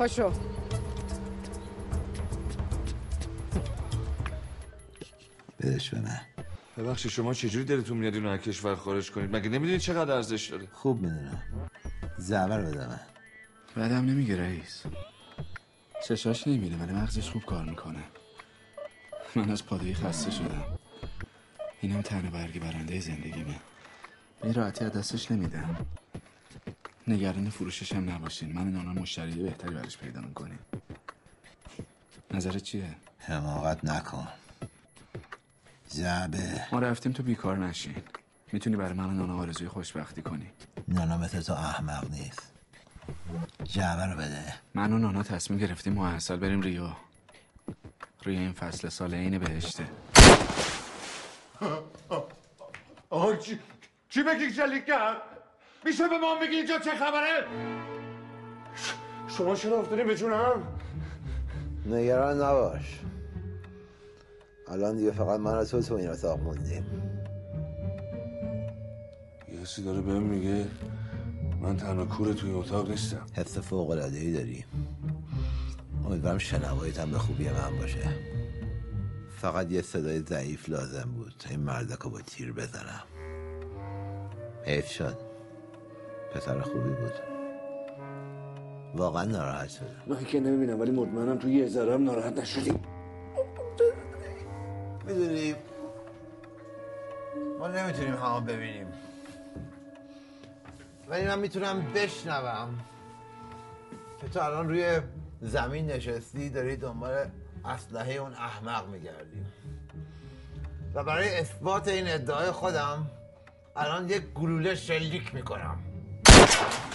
پاشو بدش به من ببخشید شما چجوری دلتون میاد اینو از کشور خارج کنید؟ مگه نمی‌دونید چقدر ارزش داره؟ خوب می‌دونم. زبر بده من. بعدم نمیگه رئیس. چشاش نمیره ولی مغزش خوب کار می‌کنه. من از پادویی خسته شدم. اینم تنه برگی برنده زندگیمه. به این راحتی از دستش نمیدم. نگران فروشش هم نباشین. من نانا مشتری بهتری برش پیدا می‌کنیم نظرت چیه؟ حماقت نکن. جعبه ما رفتیم تو بیکار نشین می‌تونی برای من نانا آرزوی خوشبختی کنی. نانا مثل تو احمق نیست. جعبه رو بده. من و نانا تصمیم گرفتیم ما اصل بریم ریو. ریو این فصل سال عین بهشته. آه چی چی بگی کرد میشه به ما بگی اینجا چه خبره؟ شما چرا افتادین به جونم؟ نگران نباش. الان دیگه فقط من و تو تو این اتاق موندیم. یه سی داره بهم میگه. من تنها کور توی اتاق نیستم. حس فوق العاده ای داری. امیدوارم شنوایت هم به خوبی من باشه. فقط یه صدای ضعیف لازم بود تا این مردک رو با تیر بزنم. حیف شد. پسر خوبی بود. واقعا ناراحت شدم. من که نمی‌بینم ولی مطمئنم تو یه ذره هم ناراحت نشدی. می‌دونی ما نمی‌تونیم همه ببینیم. ولی من می‌تونم بشنوم که تو الان روی زمین نشستی داری دنبال اسلحه اون احمق میگردی. و برای اثبات این ادعای خودم الان یک گلوله شلیک می‌کنم. Thank you.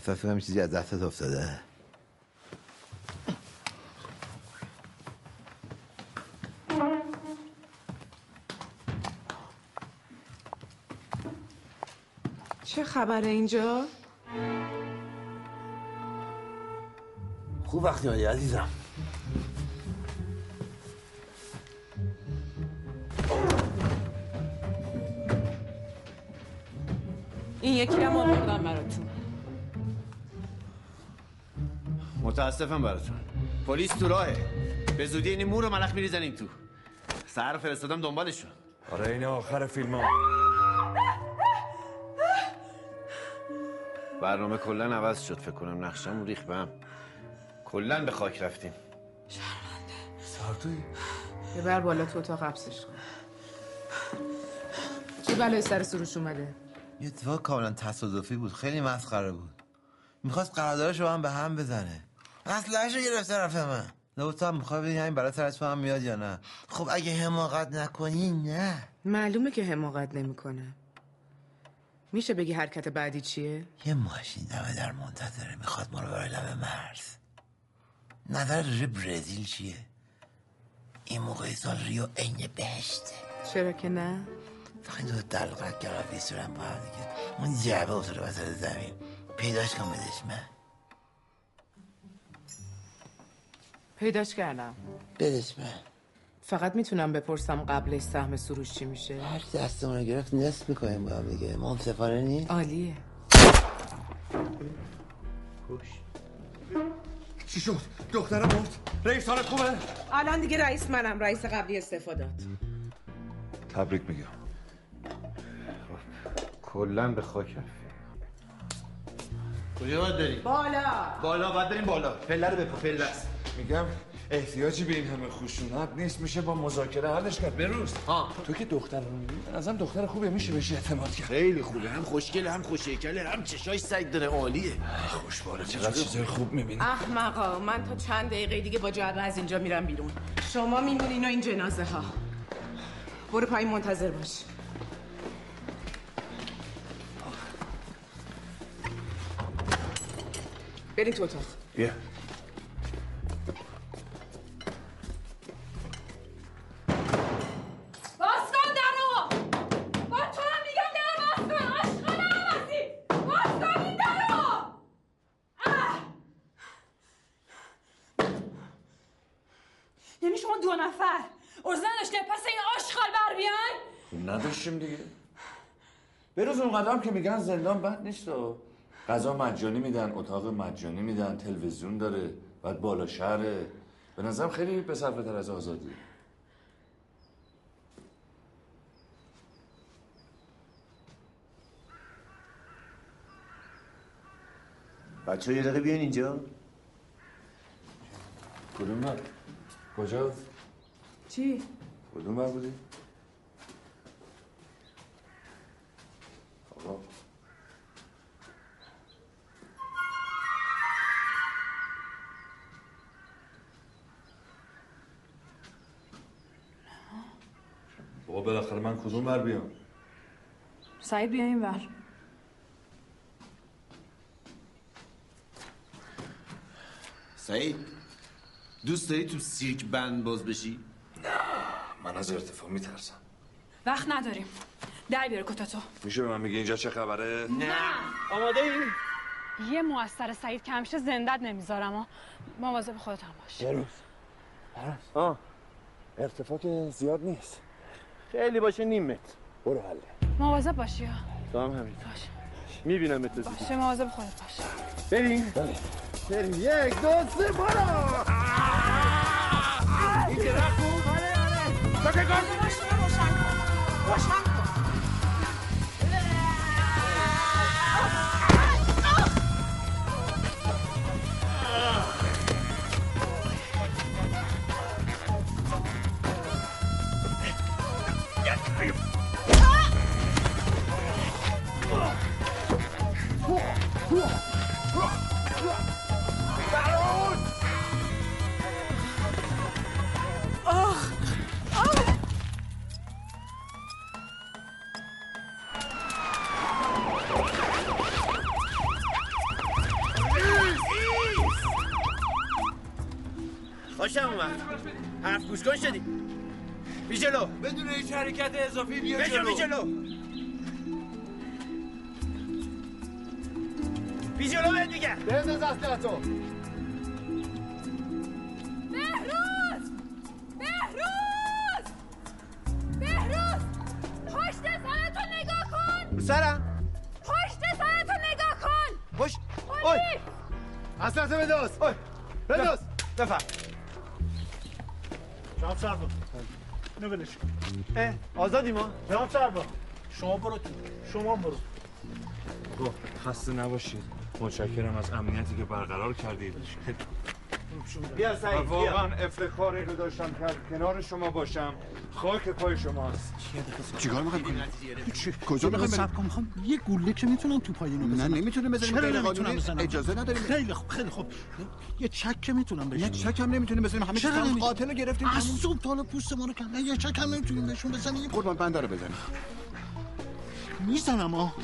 احساس کنم چیزی از دستت افتاده. چه خبره اینجا؟ خوب وقتی اومدی عزیزم. این یکی هم آوردم براتون. متاسفم براتون. پلیس تو راهه. به زودی این مور رو ملخ میریزنیم تو. سهر فرستادم دنبالشون. آره این آخر فیلم ها. برنامه کلا عوض شد فکر کنم نقشم ریخ بهم کلا به خاک رفتیم. شرمنده یه بر بالا تو اتاق قبضش کن. چه بلای سر سروش اومده؟ یه اتفاق کاملا تصادفی بود. خیلی مسخره بود. می‌خواست قراردارش رو هم به هم بزنه. اسلحه‌شو گرفته طرف من لابد هم می‌خوای بدی همین برای سرت هم میاد یا نه؟ خب اگه حماقت نکنی نه. معلومه که حماقت نمی‌کنه. میشه بگی حرکت بعدی چیه؟ یه ماشین دمه در منتظره می‌خواد ما رو بره لب مرز. نظر راجع برزیل چیه؟ این موقع سال ریو عین بهشته چرا که نه؟ فقط دو دلقک گرافی سرم با دیگه. اون جعبه افتاده وسط زمین. پیداش کن بدش من. پیداش کردم. بدش من فقط می‌تونم بپرسم قبلش سهم سروش چی میشه؟ هر کی دستمون رو گرفت نصف می‌کنیم با هم دیگه. منصفانه نی عالیه. چی شد؟ دخترم مرد. رئیس حالت خوبه؟ الان دیگه رئیس منم. رئیس قبلی استعفا داد. تبریک میگم. کلا به خاک. کجا باید بریم؟ بالا. بالا. باید بریم بالا. پله رو بپا. پله میگم احتیاجی به این همه خشونت نیست. میشه با مذاکره حلش کرد. بروز. ها تو که دختر رو می‌بینی ازم دختر خوبه میشه بهش اعتماد کرد. خیلی خوبه. هم خوشگله هم خوشیکله هم چشاش سگ داره عالیه. خوشباله چقدر چیزای خوب می‌بینی. احمقا من تا چند دقیقه دیگه با جعبه از اینجا میرم بیرون. شما میمونین و این جنازه ها برو پایین منتظر باش. برید تو اتاق. بیا. نداشتیم دیگه بروز اون قدم که میگن زندان بد نیست و غذا مجانی میدن اتاق مجانی میدن تلویزیون داره بعد بالا شهره به نظرم خیلی به تر از آزادی بچه یه دقیقه بیاین اینجا کدوم بر؟ کجا؟ چی؟ کدوم بر بودی؟ بابا بالاخره من کدوم بر بیام؟ سعید بیا این ور. سعید دوست داری تو سیرک بند باز بشی؟ من از ارتفاع میترسم. وقت نداریم. در بیار کتاتو. میشه به من میگه اینجا چه خبره؟ نه. آماده ای؟ یه موثر سعید که همیشه زندت نمی‌ذارم ها. مواظب خودت هم باش. بروز آه. ارتفاع که زیاد نیست. خیلی باشه نیم متر برو حله. مواظب باشی ها. تو هم همین. باش. می‌بینم تو باشه مواظب خودت باش. بریم. بریم. یک دو سه برو. این درخت بود آره آره. تو که گاز روشن کن روشن گوش کن شدی. بی جلو. بدون هیچ حرکت اضافی بیا بجلو بی جلو. بی جلو بهت میگم بنداز اسلحه تو اه آزادی ما جناب سربا شما برو تو شما برو آقا خسته نباشید متشکرم از امنیتی که برقرار کردید. بیا سعید، واقعا افتخاری رو داشتم که کنار شما باشم. خاک پای شماست. چیکار می‌خوایم کنیم؟ چی؟ کجا می‌خوایم صبر کن می‌خوام یه گوله که می‌تونم تو پای اینو نه بزنم. نمی‌تونیم بزنیم چرا نمی‌تونم بزنم؟ اجازه نداریم خیلی خوب خیلی خوب. یه چک که می‌تونم بشم یه چک هم نمی‌تونیم بزنیم. همه چیز نمی‌تونی؟ قاتل رو گرفتیم از. صبح تا پوست ما رو یه چک هم نمی‌تونیم بهشون بزنیم. قربان بنده رو بزنیم. می‌زنم ها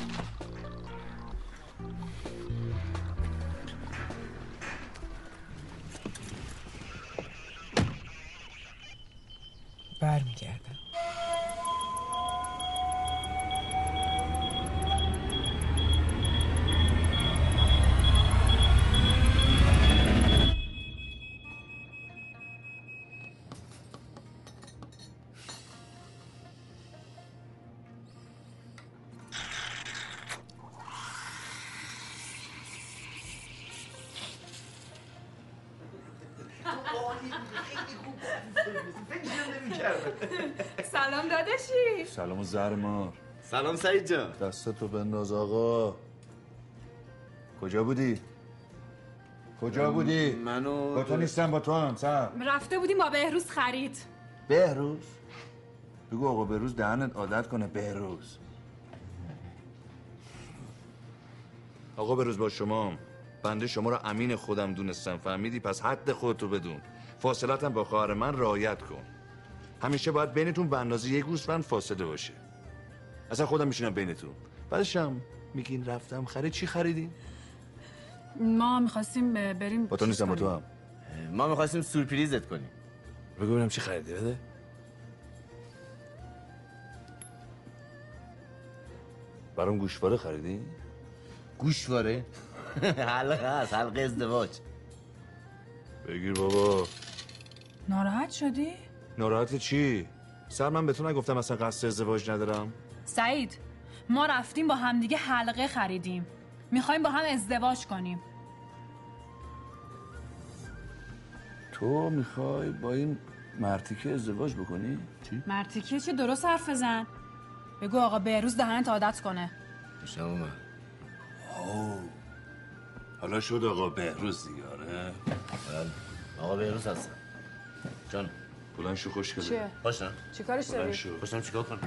برمیگردم. سلام داداشی. سلام و زهر مار سلام سعید جان. دستتو بنداز آقا. کجا بودی؟ کجا بودی؟ منو با تو نیستم با تو هم سر رفته بودیم با بهروز خرید. بهروز؟ بگو آقا بهروز دهنت عادت کنه. بهروز. آقا بهروز با شما بنده شما رو امین خودم دونستم. فهمیدی؟ پس حد خودتو بدون. فاصلتم با خواهر من رعایت کن. همیشه باید بینتون به اندازه یک گوسفند فاصله باشه. اصلا خودم میشینم بینتون. بعدشم میگین رفتم خرید. چی خریدین؟ ما می‌خواستیم بریم با تو نیستم با تو هم. ما می‌خواستیم سورپریزت کنیم. بگو ببینم چی خریدی بده. برام گوشواره خریدی؟ گوشواره؟ حلقه هست حلقه ازدواج. بگیر بابا. ناراحت شدی؟ ناراحت چی؟ سر من به تو نگفتم اصلا قصد ازدواج ندارم سعید ما رفتیم با همدیگه حلقه خریدیم می‌خوایم با هم ازدواج کنیم تو می‌خوای با این مرتیکه ازدواج بکنی؟ چی؟ مرتیکه چه درست حرف بزن بگو آقا بهروز دهنت عادت کنه شما من. حالا شد آقا بهروز دیگه آره بله. آقا بهروز هستم جان بلند شو خوش چیه؟ باشم چیکارش بلند داری؟ شو باشم چیکار کنم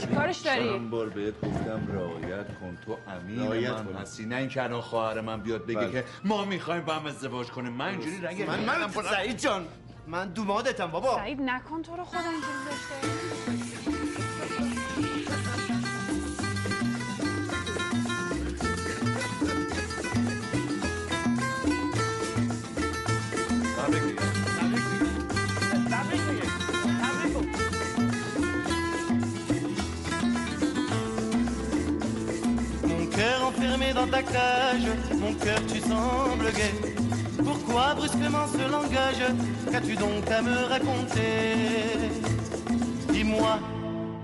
چیکارش داری؟ چند بار بهت گفتم رعایت کن تو امین رعایت من. هستی نه اینکه الان خواهر من بیاد بگه بله. که ما می‌خوایم با هم ازدواج کنیم من اینجوری رنگ من من سعید جان من دومادتم بابا سعید نکن تو رو خدا اینجوری dans ta cage, mon cœur tu sembles gai. Pourquoi brusquement ce langage Qu'as-tu donc à me raconter? Dis-moi,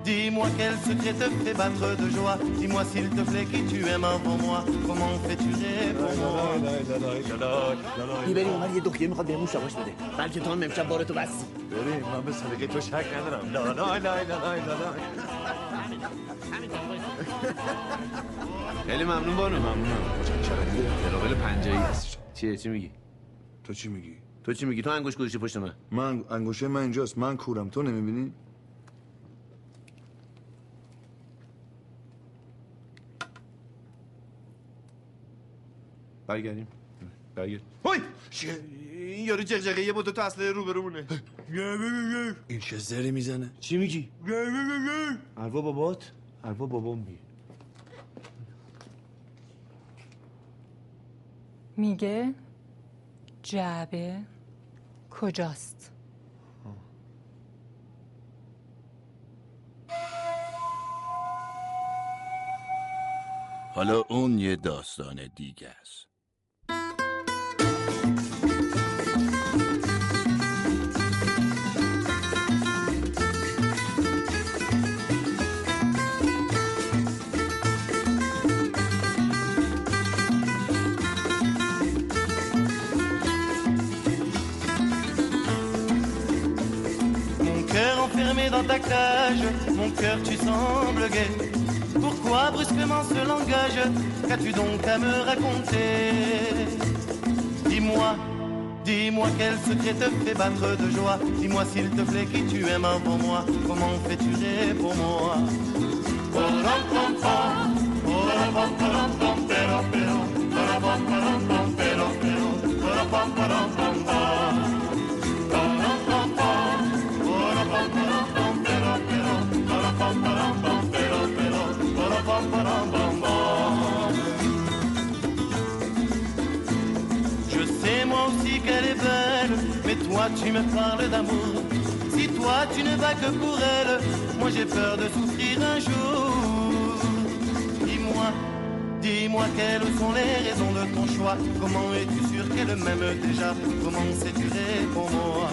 dis-moi quel secret te fait battre de joie. Dis-moi s'il te plaît qui tu aimes avant moi. Comment fais-tu réponds-moi خیلی ممنون بانو. ممنونم ترابل پنجایی هست. چیه؟ چی میگی؟ تو چی میگی؟ تو چی میگی؟ تو انگوش گذاشتی پشت من. من انگوشه من اینجاست. من کورم. تو نمی‌بینی؟ برگردیم. برگرد. های! این یارو جغجغه یه تو اصله رو برمونه این چه زری می‌زنه؟ چی میگی؟ الوا بابات؟ الوا بابام می میگه جعبه کجاست؟ حالا اون یه داستان دیگه است mon cœur tu sembles gai. Pourquoi brusquement ce langage Qu'as-tu donc à me raconter? Dis-moi, dis-moi quel secret te fait battre de joie. Dis-moi s'il te plaît qui tu aimes avant moi. Comment fais-tu pour moi? Tu me parles d'amour. Si toi tu ne vas que pour elle, moi j'ai peur de souffrir un jour. Dis-moi, dis-moi quelles sont les raisons de ton choix. Comment es-tu sûr qu'elle m'aime déjà? Comment sais-tu pour moi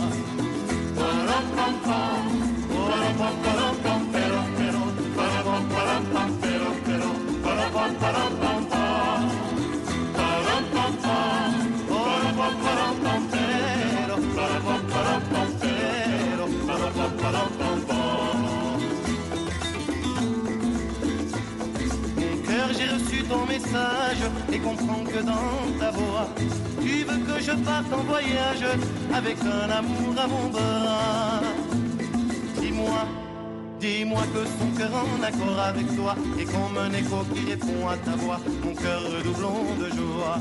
et comprends que dans ta voix, tu veux que je parte en voyage avec un amour à mon bras. Dis-moi, dis-moi que son cœur en accord avec toi et comme un écho qui répond à ta voix, mon cœur redoublant de joie.